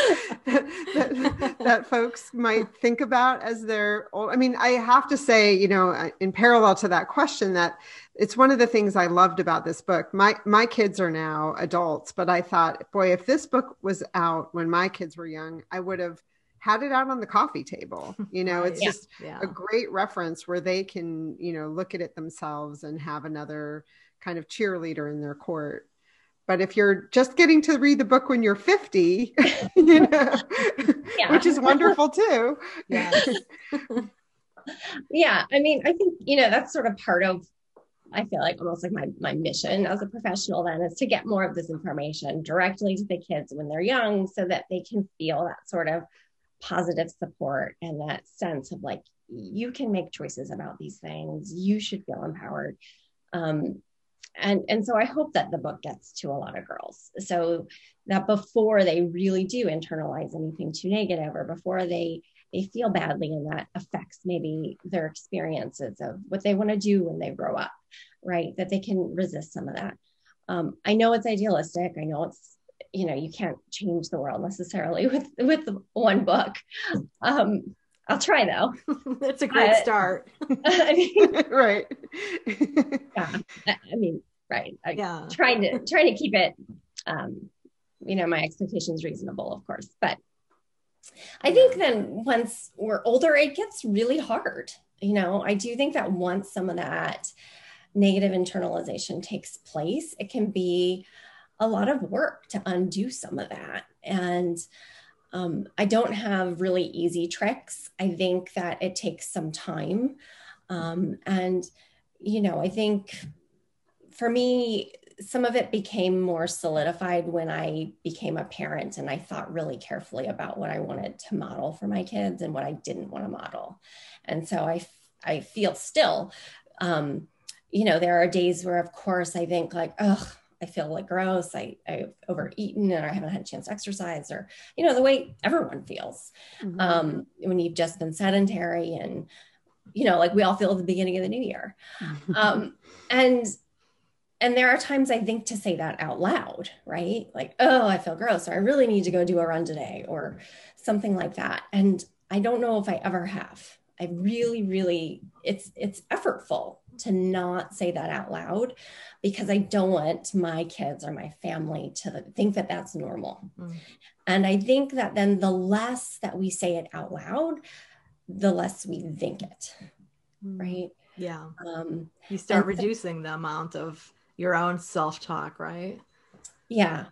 that, that, folks might think about as they're i mean i have to say you know uh, in parallel to that question that it's one of the things i loved about this book. My my kids are now adults but i thought boy if this book was out when my kids were young i would have had it out on the coffee table. You know, it's yeah. just yeah. a great reference where they can, you know, look at it themselves and have another kind of cheerleader in their court. But if you're just getting to read the book when you're 50, you know, yeah. which is wonderful too. Yeah. yeah. I mean, I think, you know, that's sort of part of I feel like almost like my, my mission as a professional then is to get more of this information directly to the kids when they're young so that they can feel that sort of positive support and that sense of like you can make choices about these things. You should feel empowered. Um, and and so i hope that the book gets to a lot of girls. So that before they really do internalize anything too negative or before they they feel badly and that affects maybe their experiences of what they want to do when they grow up right? That they can resist some of that. Um, i know it's idealistic. I know it's you know you can't change the world necessarily with with one book. Um i'll try though. That's a great uh, start. I mean, right. Yeah i mean right. I, yeah. trying to trying to keep it um you know my expectations reasonable of course. But i think then once we're older it gets really hard you know? I do think that once some of that negative internalization takes place it can be a lot of work to undo some of that. And um, I don't have really easy tricks. I think that it takes some time. Um, and, you know, I think for me, some of it became more solidified when I became a parent and I thought really carefully about what I wanted to model for my kids and what I didn't want to model. And so I, I feel still, um, you know, there are days where, of course, I think like, oh, I feel like gross. I, I've overeaten and I haven't had a chance to exercise or, you know, the way everyone feels mm-hmm. um, when you've just been sedentary and, you know, like we all feel at the beginning of the new year. Mm-hmm. Um, and, and there are times I think to say that out loud, right? Like, oh, I feel gross, or I really need to go do a run today, or something like that. And I don't know if I ever have. I really, really, it's it's effortful to not say that out loud because I don't want my kids or my family to think that that's normal. Mm. And I think that then the less that we say it out loud, the less we think it. Mm. Right. Yeah. Um, you start reducing the amount of your own self talk, right? Yeah.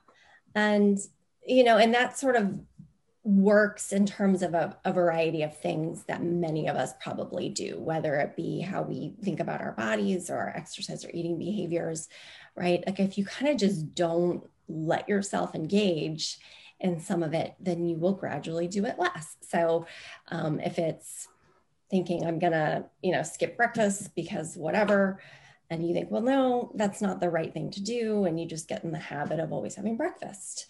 And, you know, and that sort of works in terms of a, a, variety of things that many of us probably do, whether it be how we think about our bodies or our exercise or eating behaviors, right? Like if you kind of just don't let yourself engage in some of it, then you will gradually do it less. So um, if it's thinking I'm gonna, you know, skip breakfast because whatever, and you think, well, no, that's not the right thing to do, and you just get in the habit of always having breakfast.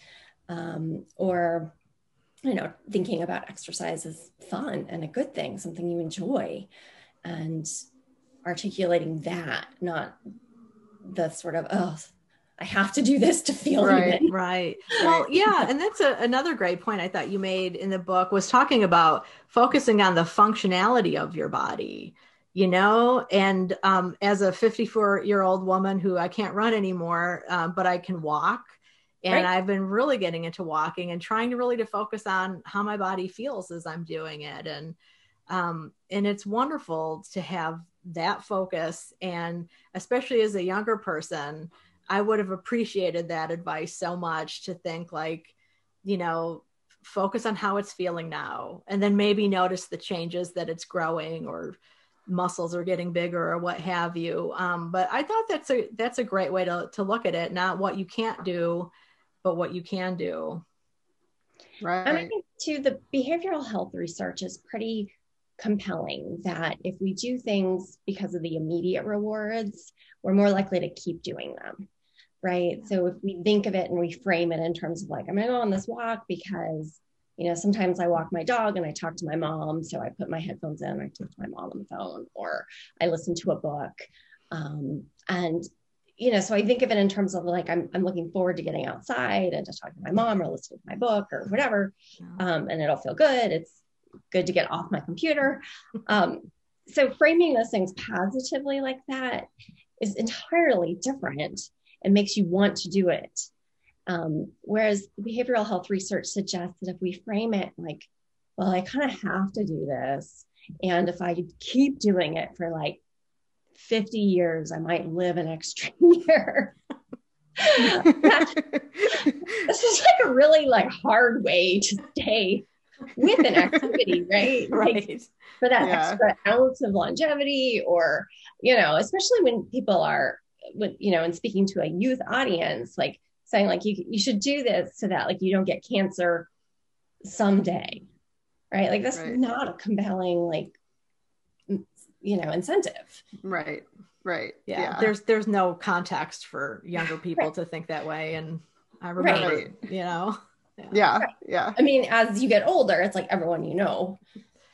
Um, or you know, thinking about exercise is fun and a good thing, something you enjoy, and articulating that, not the sort of, oh, I have to do this to feel right, right. Well, yeah, and that's a, another great point I thought you made in the book was talking about focusing on the functionality of your body, you know. And um, as a 54 year old woman who I can't run anymore, um, but I can walk, and right. i've been really getting into walking and trying to really to focus on how my body feels as i'm doing it. And um, and it's wonderful to have that focus. And especially as a younger person i would have appreciated that advice so much to think like you know focus on how it's feeling now and then maybe notice the changes that it's growing or muscles are getting bigger or what have you. Um, but i thought that's a that's a great way to, to look at it not what you can't do but what you can do. Right. And I think too, the behavioral health research is pretty compelling that if we do things because of the immediate rewards, we're more likely to keep doing them. Right. So if we think of it and we frame it in terms of like, I'm going to go on this walk because, you know, sometimes I walk my dog and I talk to my mom. So I put my headphones in, I talk to my mom on the phone, or I listen to a book. Um, and you know, so I think of it in terms of like I'm I'm looking forward to getting outside and to talking to my mom or listening to my book or whatever, um, and it'll feel good. It's good to get off my computer. Um, so framing those things positively like that is entirely different and makes you want to do it. Um, whereas behavioral health research suggests that if we frame it like, well, I kind of have to do this, and if I keep doing it for like 50 years, I might live an extra year. this is like a really like hard way to stay with an activity, right? right. Like, for that yeah. extra ounce of longevity, or you know, especially when people are, with you know, and speaking to a youth audience, like saying like you you should do this so that like you don't get cancer someday, right? Like that's right. not a compelling like you know incentive right right yeah. yeah. there's there's no context for younger people right. to think that way and i remember right. you know yeah yeah, yeah i mean as you get older it's like everyone you know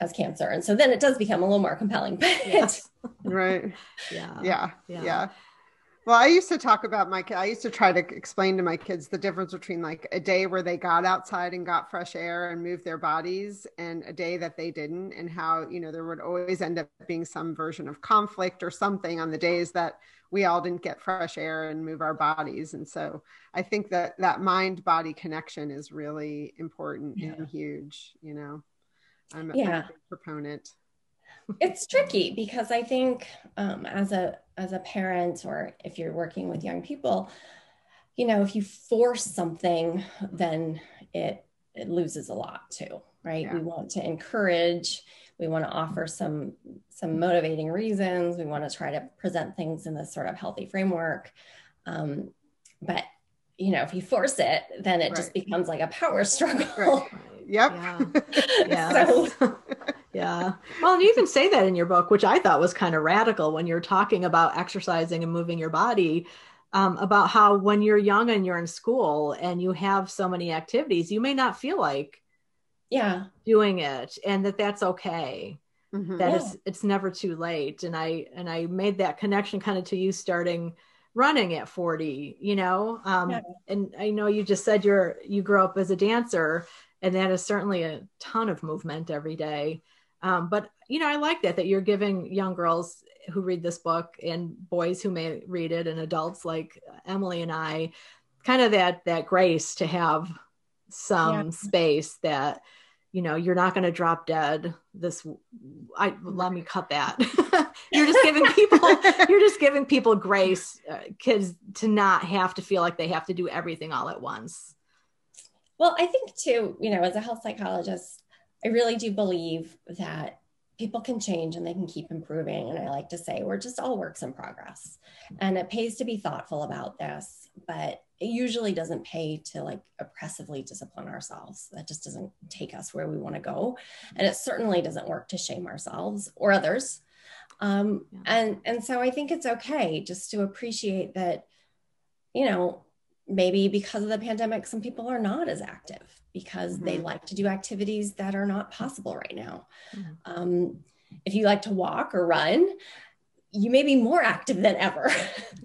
has cancer and so then it does become a little more compelling but yes. right yeah yeah yeah well, I used to talk about my I used to try to explain to my kids the difference between like a day where they got outside and got fresh air and moved their bodies and a day that they didn't and how, you know, there would always end up being some version of conflict or something on the days that we all didn't get fresh air and move our bodies. And so I think that that mind body connection is really important yeah. and huge, you know. I'm, yeah. a proponent it's tricky because I think um, as a as a parent or if you're working with young people, you know, if you force something, then it it loses a lot too, right? Yeah. We want to encourage, we want to offer some some motivating reasons, we want to try to present things in this sort of healthy framework. Um, but you know, if you force it, then it right. just becomes like a power struggle. Right. Yep. Yeah. yeah. so, yeah. Well, and you even say that in your book, which I thought was kind of radical when you're talking about exercising and moving your body. Um, about how when you're young and you're in school and you have so many activities, you may not feel like yeah doing it, and that that's okay. Mm-hmm. That yeah. it's it's never too late. And I and I made that connection kind of to you starting running at 40 you know um, yeah. and i know you just said you're you grew up as a dancer and that is certainly a ton of movement every day um, but you know, I like that that you're giving young girls who read this book and boys who may read it and adults like Emily and I kind of that that grace to have some yeah. space that you know you're not going to drop dead this i let me cut that you're just giving people you're just giving people grace uh, kids to not have to feel like they have to do everything all at once well i think too you know as a health psychologist I really do believe that people can change and they can keep improving. And I like to say we're just all works in progress. And it pays to be thoughtful about this, but it usually doesn't pay to like oppressively discipline ourselves. That just doesn't take us where we want to go. And it certainly doesn't work to shame ourselves or others. Um, yeah. and and so I think it's okay just to appreciate that, you know, maybe because of the pandemic, some people are not as active because mm-hmm. they like to do activities that are not possible right now. Mm-hmm. Um, if you like to walk or run, you may be more active than ever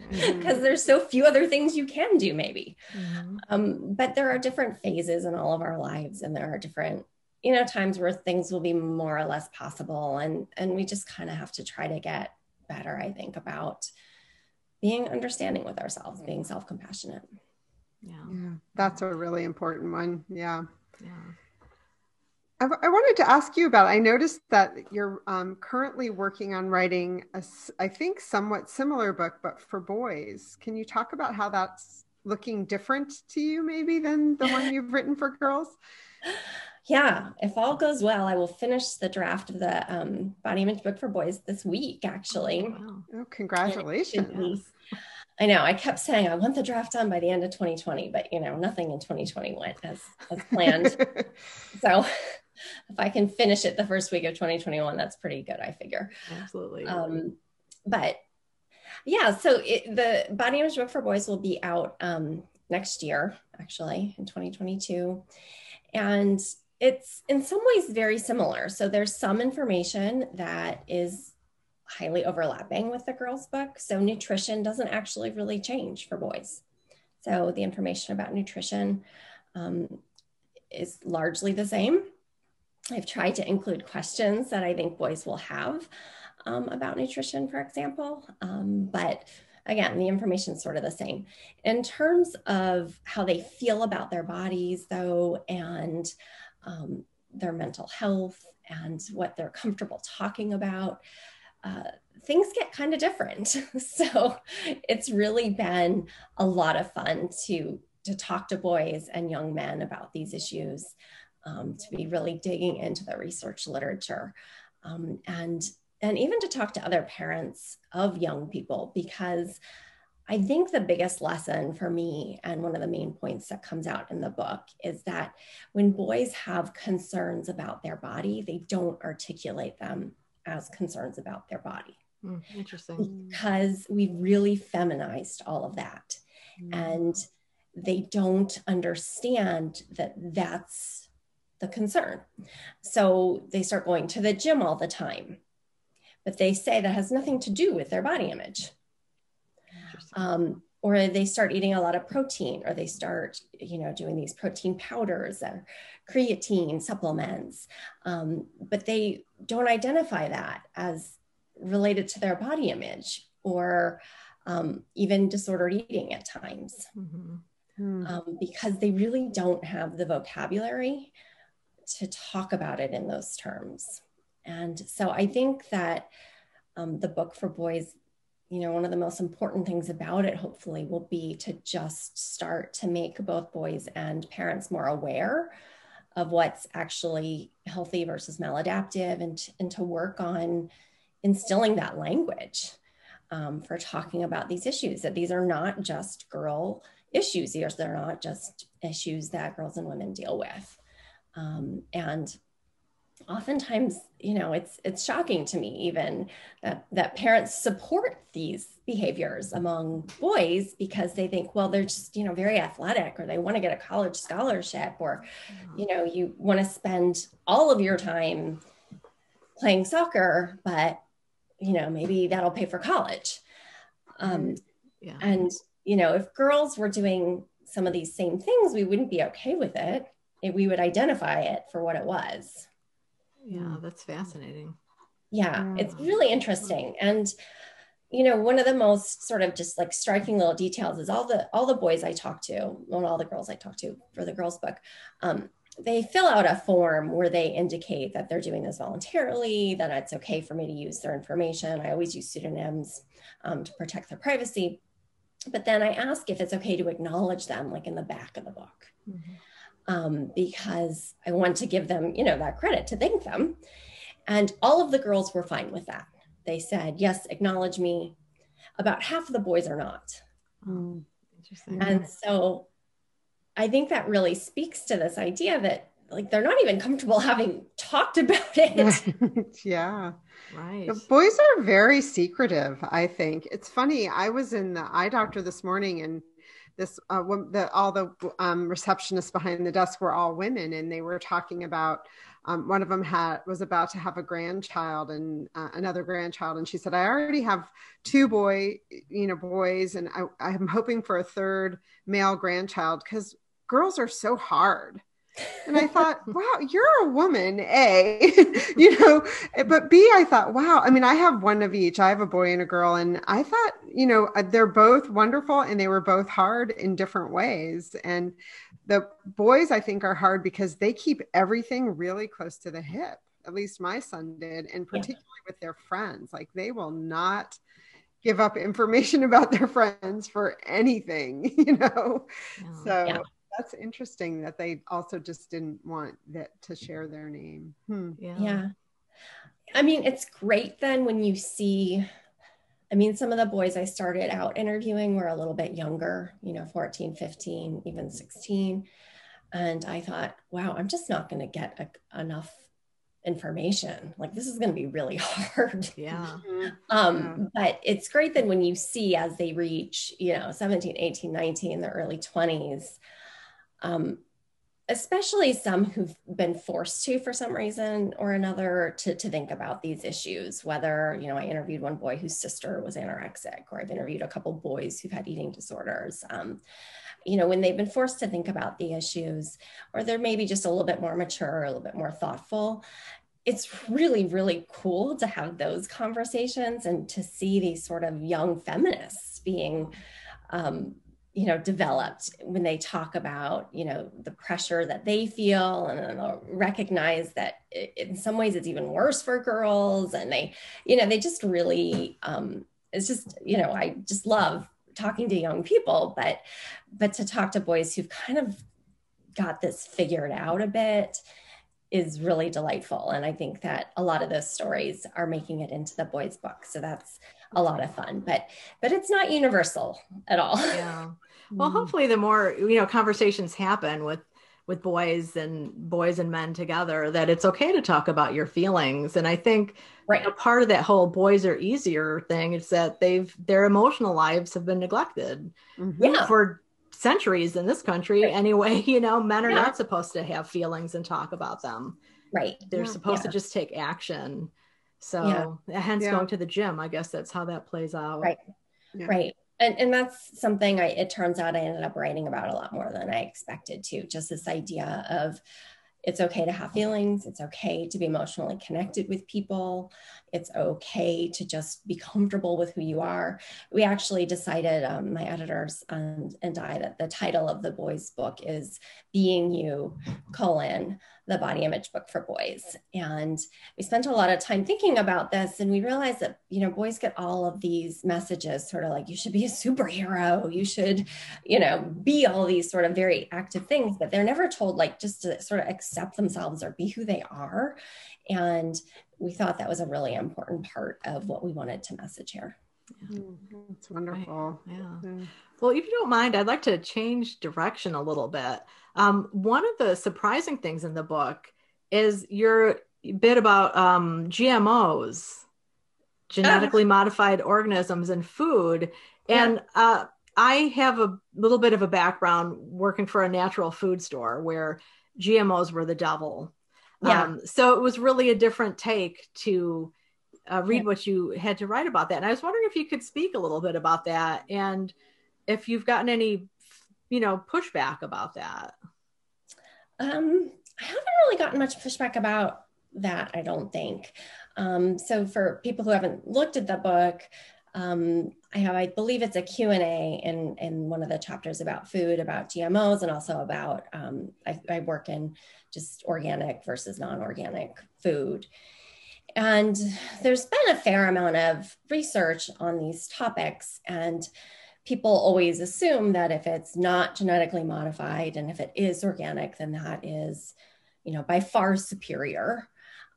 because mm-hmm. there's so few other things you can do, maybe. Mm-hmm. Um, but there are different phases in all of our lives, and there are different you know times where things will be more or less possible and and we just kind of have to try to get better i think about being understanding with ourselves being self-compassionate yeah. yeah that's a really important one yeah. Yeah. I, I wanted to ask you about i noticed that you're um, currently working on writing a i think somewhat similar book but for boys. Can you talk about how that's looking different to you maybe than the one you've written for girls? Yeah if all goes well i will finish the draft of the um, body image book for boys this week actually. Oh, wow. oh congratulations I know. I kept saying I want the draft done by the end of 2020, but you know, nothing in 2020 went as as planned. so if I can finish it the first week of 2021, that's pretty good, I figure. Absolutely. Um, but yeah, so it, the body image book for boys will be out um, next year, actually, in 2022. And it's in some ways very similar. So there's some information that is highly overlapping with the girls' book. So nutrition doesn't actually really change for boys. So the information about nutrition um, is largely the same. I've tried to include questions that I think boys will have um, about nutrition, for example. Um, but again, the information is sort of the same. In terms of how they feel about their bodies, though, and um, their mental health and what they're comfortable talking about, uh, things get kind of different. so it's really been a lot of fun to to talk to boys and young men about these issues, um, to be really digging into the research literature, um, and and even to talk to other parents of young people because I think the biggest lesson for me, and one of the main points that comes out in the book, is that when boys have concerns about their body, they don't articulate them as concerns about their body. Mm, interesting. Because we've really feminized all of that. Mm. And they don't understand that that's the concern. So they start going to the gym all the time. But they say that has nothing to do with their body image um, or they start eating a lot of protein or they start you know doing these protein powders or creatine supplements um, but they don't identify that as related to their body image or um, even disordered eating at times. Mm-hmm. Um, because they really don't have the vocabulary to talk about it in those terms. And so i think that um, the book for boys you know, one of the most important things about it, hopefully, will be to just start to make both boys and parents more aware of what's actually healthy versus maladaptive and, and to work on instilling that language um, for talking about these issues, that these are not just girl issues, they're not just issues that girls and women deal with. Um, and oftentimes you know it's it's shocking to me even that that parents support these behaviors among boys because they think well they're just you know very athletic or they want to get a college scholarship or you know you want to spend all of your time playing soccer but you know maybe that'll pay for college. Um, yeah. and you know if girls were doing some of these same things we wouldn't be okay with it, it we would identify it for what it was yeah, that's fascinating. Yeah, it's really interesting. And you know, one of the most sort of just like striking little details is all the all the boys I talk to, well, all the girls I talk to for the girls book, um, they fill out a form where they indicate that they're doing this voluntarily, that it's okay for me to use their information. I always use pseudonyms um, to protect their privacy. But then I ask if it's okay to acknowledge them, like in the back of the book. Mm-hmm um, because I want to give them, you know, that credit to thank them. And all of the girls were fine with that. They said, yes, acknowledge me. About half of the boys are not. Mm, interesting. And so I think that really speaks to this idea that like they're not even comfortable having talked about it. yeah. Right. The boys are very secretive, I think. It's funny. I was in the eye doctor this morning and this uh, the, all the um, receptionists behind the desk were all women and they were talking about um, one of them had was about to have a grandchild and uh, another grandchild and she said i already have two boy you know boys and I, i'm hoping for a third male grandchild because girls are so hard and I thought, wow, you're a woman, A, you know, but B, I thought, wow. I mean, I have one of each. I have a boy and a girl. And I thought, you know, uh, they're both wonderful and they were both hard in different ways. And the boys, I think, are hard because they keep everything really close to the hip. At least my son did. And particularly yeah. with their friends, like they will not give up information about their friends for anything, you know? So. Yeah that's interesting that they also just didn't want that to share their name. Hmm. Yeah. Yeah. I mean, it's great then when you see I mean, some of the boys I started out interviewing were a little bit younger, you know, 14, 15, even 16. And I thought, wow, I'm just not going to get a, enough information. Like, this is going to be really hard. Yeah. Mm-hmm. um, yeah. But it's great then when you see as they reach, you know, 17, 18, 19, the early 20s, um, especially some who've been forced to for some reason or another to, to think about these issues whether you know i interviewed one boy whose sister was anorexic or i've interviewed a couple boys who've had eating disorders. Um, you know when they've been forced to think about the issues or they're maybe just a little bit more mature a little bit more thoughtful it's really really cool to have those conversations and to see these sort of young feminists being um, you know developed when they talk about you know the pressure that they feel and they'll recognize that it, in some ways it's even worse for girls and they you know they just really um it's just you know i just love talking to young people but but to talk to boys who've kind of got this figured out a bit is really delightful. And i think that a lot of those stories are making it into the boys book. So that's a lot of fun but but it's not universal at all. Yeah well, mm-hmm. hopefully, the more you know conversations happen with with boys and boys and men together that it's okay to talk about your feelings and i think right. a part of that whole boys are easier thing is that they've their emotional lives have been neglected mm-hmm. yeah. for centuries in this country right. anyway you know men are yeah. not supposed to have feelings and talk about them right they're yeah. supposed to just take action so hence going to the gym i guess that's how that plays out right right and, and that's something I, it turns out I ended up writing about a lot more than I expected to. Just this idea of it's okay to have feelings. It's okay to be emotionally connected with people. It's okay to just be comfortable with who you are. We actually decided, um, my editors and, and I, that the title of the boys' book is Being You, colon, the body image book for boys. And we spent a lot of time thinking about this and we realized that, you know, boys get all of these messages sort of like, you should be a superhero, you should, you know, be all these sort of very active things, but they're never told like just to sort of accept themselves or be who they are. And we thought that was a really important part of what we wanted to message here. Yeah. That's wonderful. Right. Yeah. yeah. Well, if you don't mind, I'd like to change direction a little bit. Um, one of the surprising things in the book is your bit about um, GMOs, genetically modified organisms in food. And uh, I have a little bit of a background working for a natural food store where GMOs were the devil. Yeah. Um, so it was really a different take to uh, read yeah. what you had to write about that. And I was wondering if you could speak a little bit about that and if you've gotten any, you know, pushback about that. Um, I haven't really gotten much pushback about that, I don't think. Um, so for people who haven't looked at the book, um, I have, I believe it's a Q&A in, in one of the chapters about food, about GMOs, and also about, um, I, I, work in just organic versus non-organic food. And there's been a fair amount of research on these topics and people always assume that if it's not genetically modified and if it is organic, then that is, you know, by far superior.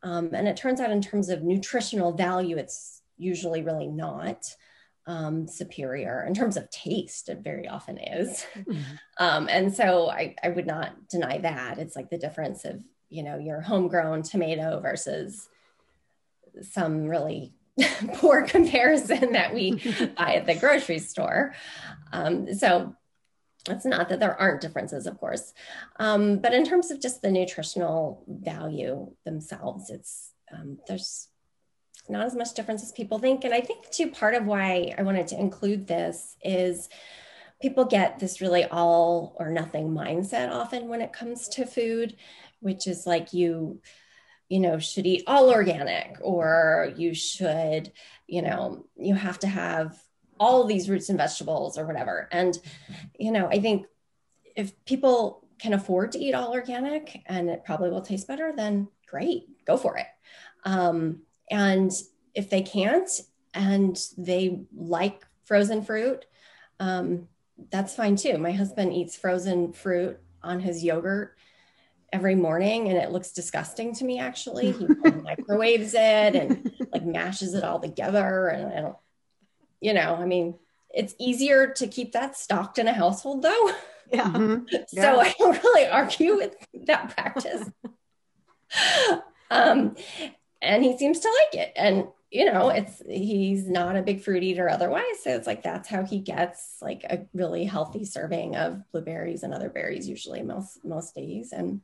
Um, and it turns out in terms of nutritional value, it's usually really not um, superior. In terms of taste, it very often is. Mm-hmm. Um, and so I, I would not deny that. It's like the difference of, you know, your homegrown tomato versus some really poor comparison that we buy at the grocery store. Um, so it's not that there aren't differences, of course, um, but in terms of just the nutritional value themselves, it's um, there's not as much difference as people think. And I think too part of why I wanted to include this is people get this really all or nothing mindset often when it comes to food, which is like you you know should eat all organic or you should you know you have to have all these roots and vegetables or whatever and you know i think if people can afford to eat all organic and it probably will taste better then great go for it um, and if they can't and they like frozen fruit um, that's fine too. My husband eats frozen fruit on his yogurt every morning and it looks disgusting to me actually. He microwaves it and like mashes it all together and i don't you know i mean it's easier to keep that stocked in a household though. Yeah. Mm-hmm. so i don't really argue with that practice. Um and he seems to like it and you know, it's he's not a big fruit eater otherwise. So it's like that's how he gets like a really healthy serving of blueberries and other berries usually most most days. And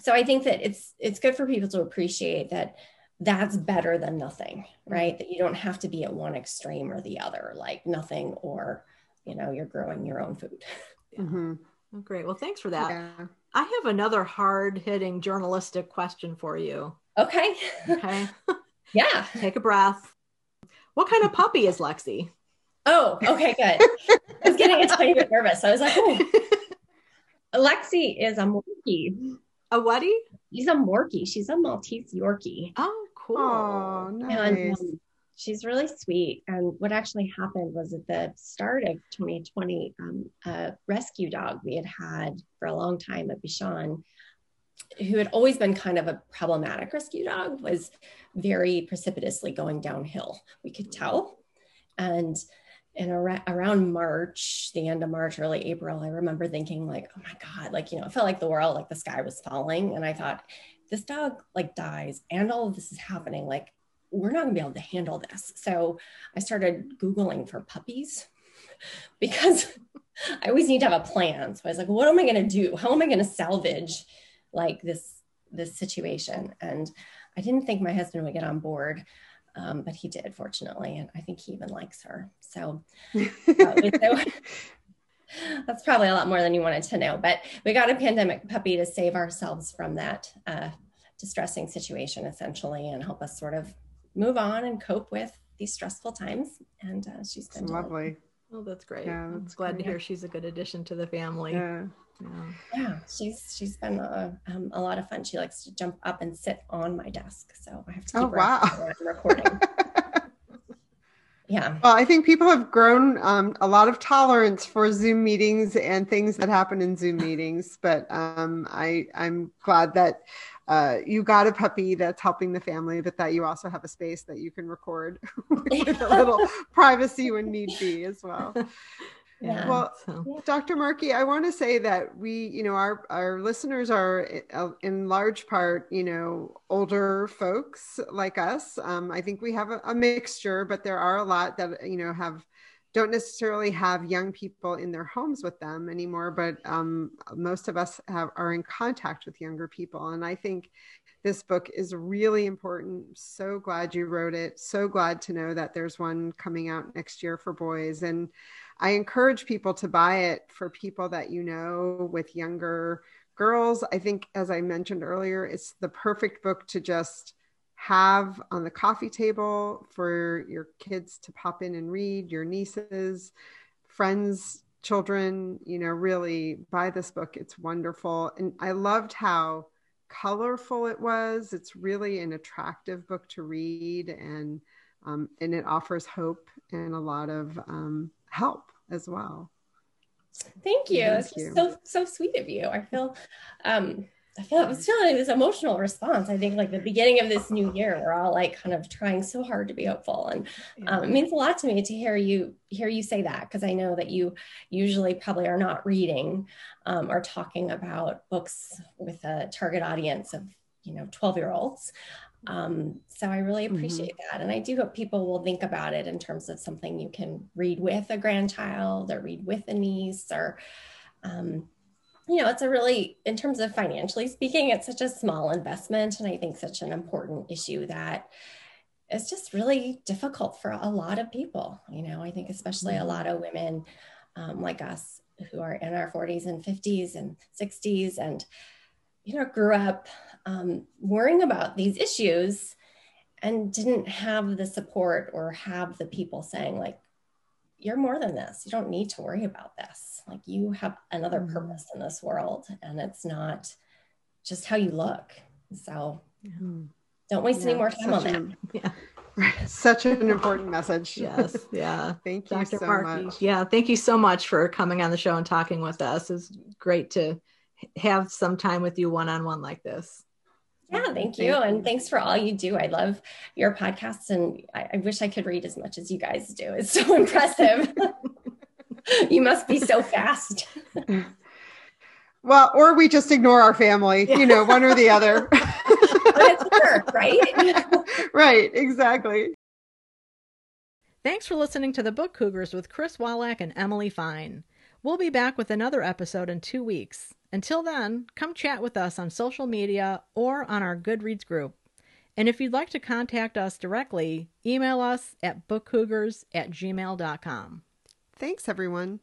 so I think that it's it's good for people to appreciate that that's better than nothing, right? That you don't have to be at one extreme or the other, like nothing or you know, you're growing your own food. Mm-hmm. Great. Well, thanks for that. Yeah. I have another hard hitting journalistic question for you. Okay. Okay. yeah. Take a breath. What kind of puppy is Lexi? Oh, okay, good. I was getting a tiny bit nervous. I was like, oh. Lexi is a Morkie. A whatie? She's a Morkie. She's a Maltese Yorkie. Oh, cool. Oh, nice. And, um, she's really sweet. And what actually happened was at the start of 2020, um, a rescue dog we had had for a long time, a Bichon, who had always been kind of a problematic rescue dog, was very precipitously going downhill. We could tell. And in ar- around March, the end of March, early April, I remember thinking like, oh my God, like, you know, it felt like the world, like the sky was falling. And I thought, this dog like dies and all of this is happening. Like we're not going to be able to handle this. So I started Googling for puppies because I always need to have a plan. So I was like, what am I going to do? How am I going to salvage like this, this situation? And I didn't think my husband would get on board. Um, but he did, fortunately, and I think he even likes her. So, uh, so that's probably a lot more than you wanted to know. But we got a pandemic puppy to save ourselves from that uh, distressing situation, essentially, and help us sort of move on and cope with these stressful times. And uh, she's been lovely. Oh, that's great. Yeah, that's I'm glad great. to hear she's a good addition to the family. Yeah. Yeah, yeah she's she's been a, um, a lot of fun. She likes to jump up and sit on my desk, so I have to keep oh, wow. recording. yeah. Well, I think people have grown um, a lot of tolerance for Zoom meetings and things that happen in Zoom meetings. But um, I I'm glad that uh, you got a puppy that's helping the family, but that you also have a space that you can record with a little privacy when need be as well. Yeah. Well, so. Dr. Markey, I want to say that we, you know, our our listeners are uh, in large part, you know, older folks like us. Um, I think we have a, a mixture, but there are a lot that you know have don't necessarily have young people in their homes with them anymore, but um, most of us have, are in contact with younger people. And I think this book is really important. So glad you wrote it. So glad to know that there's one coming out next year for boys. And I encourage people to buy it for people that you know with younger girls. I think, as I mentioned earlier, it's the perfect book to just have on the coffee table for your kids to pop in and read, your nieces, friends, children, you know, really buy this book. It's wonderful. And I loved how colorful it was. It's really an attractive book to read and um, and it offers hope and a lot of um, help as well. Thank you. Thank you. so so sweet of you. I feel um I feel I was feeling this emotional response. I think like the beginning of this new year, we're all like kind of trying so hard to be hopeful, and um, it means a lot to me to hear you hear you say that because I know that you usually probably are not reading um, or talking about books with a target audience of you know twelve year olds. Um, so I really mm-hmm. appreciate mm-hmm. that, and I do hope people will think about it in terms of something you can read with a grandchild or read with a niece or. Um, you know, it's a really, in terms of financially speaking, it's such a small investment. And I think such an important issue that is just really difficult for a lot of people. You know, I think especially a mm-hmm. lot of women um, like us who are in our 40s and 50s and 60s and, you know, grew up um, worrying about these issues and didn't have the support or have the people saying, like, you're more than this. You don't need to worry about this. Like you have another mm-hmm. purpose in this world, and it's not just how you look. So mm-hmm. don't waste yeah, any more time on that. An, yeah. Such an important message. Yes. Yeah. thank you Dr. so Markey. much. Yeah. Thank you so much for coming on the show and talking with us. It's great to have some time with you one on one like this. Yeah, mm-hmm. thank you. and thanks for all you do. I love your podcasts and I, I wish I could read as much as you guys do. It's so impressive. you must be so fast. well, or we just ignore our family, you know, one or the other. but it's work, right? right, exactly. Thanks for listening to the Book Cougars with Chris Wolak and Emily Fine. We'll be back with another episode in two weeks. Until then, come chat with us on social media or on our Goodreads group. And if you'd like to contact us directly, email us at bookcougars at gmail.com. Thanks, everyone.